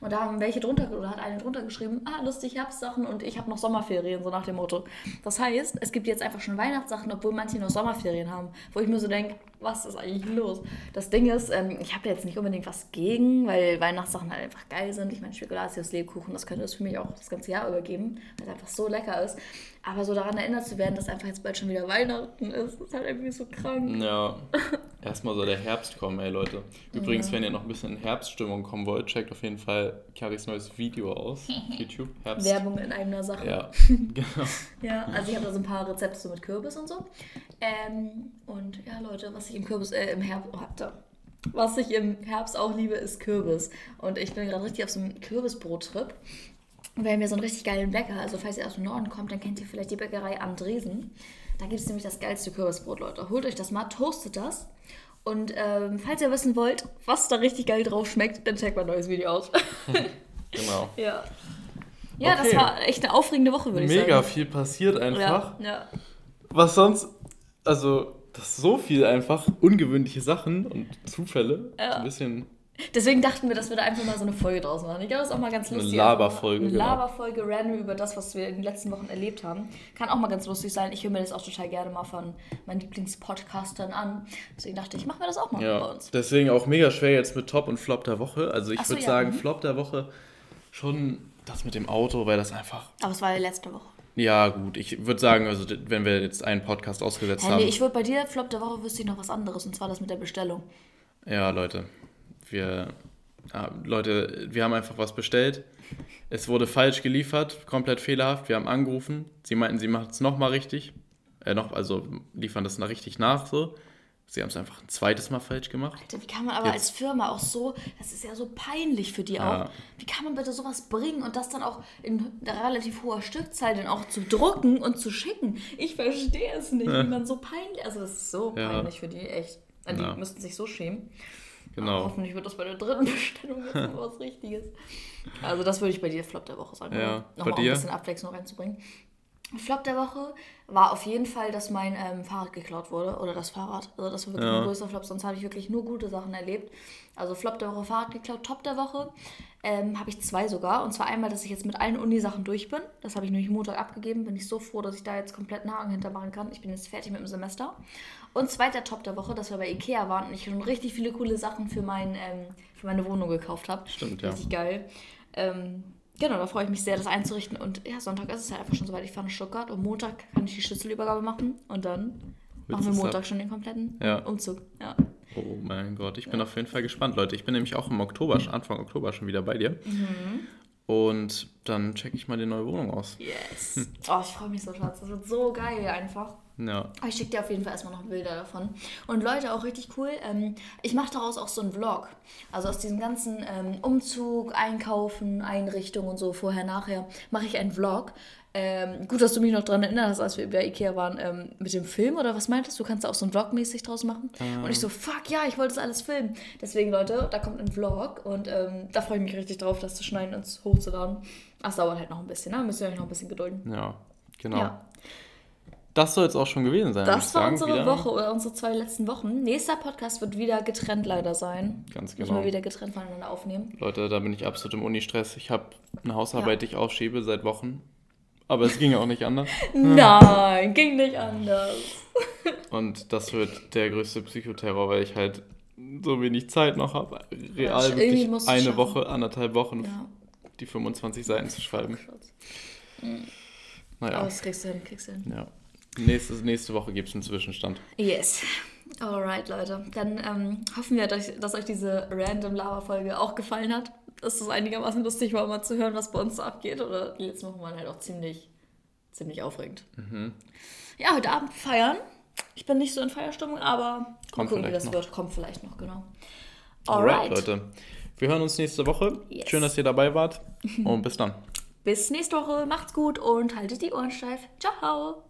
Und da haben welche drunter, oder hat eine drunter geschrieben, ah, lustig Herbstsachen und ich habe noch Sommerferien, so nach dem Motto. Das heißt, es gibt jetzt einfach schon Weihnachtssachen, obwohl manche noch Sommerferien haben. Wo ich mir so denke, was ist eigentlich los? Das Ding ist, ähm, ich habe jetzt nicht unbedingt was gegen, weil Weihnachtssachen halt einfach geil sind. Ich meine, Spekulatius, Lebkuchen, das könnte es für mich auch das ganze Jahr übergeben, weil es einfach so lecker ist. Aber so daran erinnert zu werden, dass einfach jetzt bald schon wieder Weihnachten ist, ist halt irgendwie so krank. Ja, erstmal soll der Herbst kommen, ey Leute. Übrigens, wenn ihr noch ein bisschen in Herbststimmung kommen wollt, checkt auf jeden Fall Karis neues Video aus. YouTube, Herbst. Werbung in einer Sache. Ja, genau. Ja, also ich habe da so ein paar Rezepte so mit Kürbis und so. Ähm, und ja, Leute, was ich im Kürbis, äh, im Herbst, oh, da. was ich im Herbst auch liebe, ist Kürbis. Und ich bin gerade richtig auf so einem Kürbisbrot-Trip. Und wir so einen richtig geilen Bäcker. Also falls ihr aus dem Norden kommt, dann kennt ihr vielleicht die Bäckerei Andresen. Da gibt es nämlich das geilste Kürbisbrot, Leute. Holt euch das mal, toastet das. Und ähm, falls ihr wissen wollt, was da richtig geil drauf schmeckt, dann checkt mein neues Video aus. Genau. ja. Ja, das Okay. war echt eine aufregende Woche, würde ich sagen. Mega viel passiert einfach. Ja, ja. Was sonst, also, das ist so viel einfach, ungewöhnliche Sachen und Zufälle. Ja. Ein bisschen, Deswegen dachten wir, dass wir da einfach mal so eine Folge draus machen. Ich glaube, das ist auch mal ganz Eine lustig. Laberfolge, Eine genau. Laberfolge random über das, was wir in den letzten Wochen erlebt haben. Kann auch mal ganz lustig sein. Ich höre mir das auch total gerne mal von meinen Lieblingspodcastern an. Deswegen dachte ich, machen wir das auch mal bei ja. uns. Deswegen auch mega schwer jetzt mit Top und Flop der Woche. Also, ich so, würde ja, sagen, mhm. Flop der Woche schon das mit dem Auto, weil das einfach. Aber es war ja letzte Woche. Ja, gut. Ich würde sagen, also, wenn wir jetzt einen Podcast ausgesetzt Hey, haben. nee, ich würde bei dir, Flop der Woche, wüsste ich noch was anderes. Und zwar das mit der Bestellung. Ja, Leute, wir, ja, Leute, wir haben einfach was bestellt. Es wurde falsch geliefert, komplett fehlerhaft. Wir haben angerufen. Sie meinten, sie machen es nochmal richtig. Äh, noch, also liefern das richtig nach so. Sie haben es einfach ein zweites Mal falsch gemacht. Alter, wie kann man aber Jetzt- als Firma auch so, das ist ja so peinlich für die Ja. auch. Wie kann man bitte sowas bringen und das dann auch in relativ hoher Stückzahl dann auch zu drucken und zu schicken? Ich verstehe es nicht, wie man so peinlich, also das ist so Ja. peinlich für die, echt. Die Ja. müssten sich so schämen. Genau. hoffentlich wird das bei der dritten Bestellung jetzt was Richtiges. Also das würde ich bei dir Flop der Woche sagen. Ja, um bei ein bisschen Abwechslung reinzubringen. Flop der Woche war auf jeden Fall, dass mein ähm, Fahrrad geklaut wurde. Oder das Fahrrad. Also das war wirklich Ja. ein größer Flop, sonst habe ich wirklich nur gute Sachen erlebt. Also Flop der Woche, Fahrrad geklaut. Top der Woche ähm, habe ich zwei sogar. Und zwar einmal, dass ich jetzt mit allen Uni-Sachen durch bin. Das habe ich nämlich Montag abgegeben. Bin ich so froh, dass ich da jetzt komplett einen Haken hintermachen kann. Ich bin jetzt fertig mit dem Semester. Und zweiter Top der Woche, dass wir bei Ikea waren und ich schon richtig viele coole Sachen für, mein, ähm, für meine Wohnung gekauft habe. Stimmt, ja. Richtig geil. Ähm, genau, da freue ich mich sehr, das einzurichten. Und ja, Sonntag ist es halt einfach schon soweit. Ich fahre nach Stuttgart und Montag kann ich die Schlüsselübergabe machen. Und dann machen wir es ab. Montag schon den kompletten Ja. Umzug. Ja. Oh mein Gott, ich bin auf jeden Fall gespannt, Leute. Ich bin nämlich auch im Oktober, Anfang Oktober schon wieder bei dir. Mhm. Und dann checke ich mal die neue Wohnung aus. Yes. Oh, ich freue mich so, Schatz. Das wird so geil einfach. Ja, Aber Ich schicke dir auf jeden Fall erstmal noch Bilder davon. Und Leute, auch richtig cool, ähm, ich mache daraus auch so einen Vlog. Also aus diesem ganzen ähm, Umzug, Einkaufen, Einrichtung und so, vorher, nachher, mache ich einen Vlog. Ähm, gut, dass du mich noch daran erinnert hast, als wir bei Ikea waren, ähm, mit dem Film oder was meintest du? Kannst du auch so einen Vlog mäßig draus machen? Und ich so, fuck ja, ich wollte das alles filmen. Deswegen, Leute, da kommt ein Vlog und ähm, da freue ich mich richtig drauf, das zu schneiden und hochzuladen. Das dauert halt noch ein bisschen, ne? Müsst ihr euch noch ein bisschen gedulden. ja, genau. Ja. Das soll jetzt auch schon gewesen sein. Das war sagen, unsere wieder. Woche oder unsere zwei letzten Wochen. Nächster Podcast wird wieder getrennt leider sein. Ganz Müssen genau. wir wieder getrennt voneinander aufnehmen. Leute, da bin ich absolut im Uni-Stress. Ich habe eine Hausarbeit, die ich aufschiebe seit Wochen. Aber es ging auch nicht anders. Nein, ging nicht anders. Und das wird der größte Psychoterror, weil ich halt so wenig Zeit noch habe. Ja, Real irgendwie wirklich eine schaffen. Woche, anderthalb Wochen Ja, die 25 Seiten zu schreiben. Schatz. Naja, Aber das kriegst du hin, kriegst du hin. ja. Nächste, nächste Woche gibt es einen Zwischenstand. Yes. Alright, Leute. Dann ähm, hoffen wir, dass, dass euch diese random Lava-Folge auch gefallen hat. Dass es einigermaßen lustig war, mal zu hören, was bei uns abgeht. Oder die letzten Wochen waren halt auch ziemlich, ziemlich aufregend. Mhm. Ja, heute Abend feiern. Ich bin nicht so in Feierstimmung, aber mal Kommt gucken, wie das noch. wird. Kommt vielleicht noch, genau. Alright, Leute. Wir hören uns nächste Woche. Yes. Schön, dass ihr dabei wart. Und bis dann. Bis nächste Woche. Macht's gut und haltet die Ohren steif. Ciao.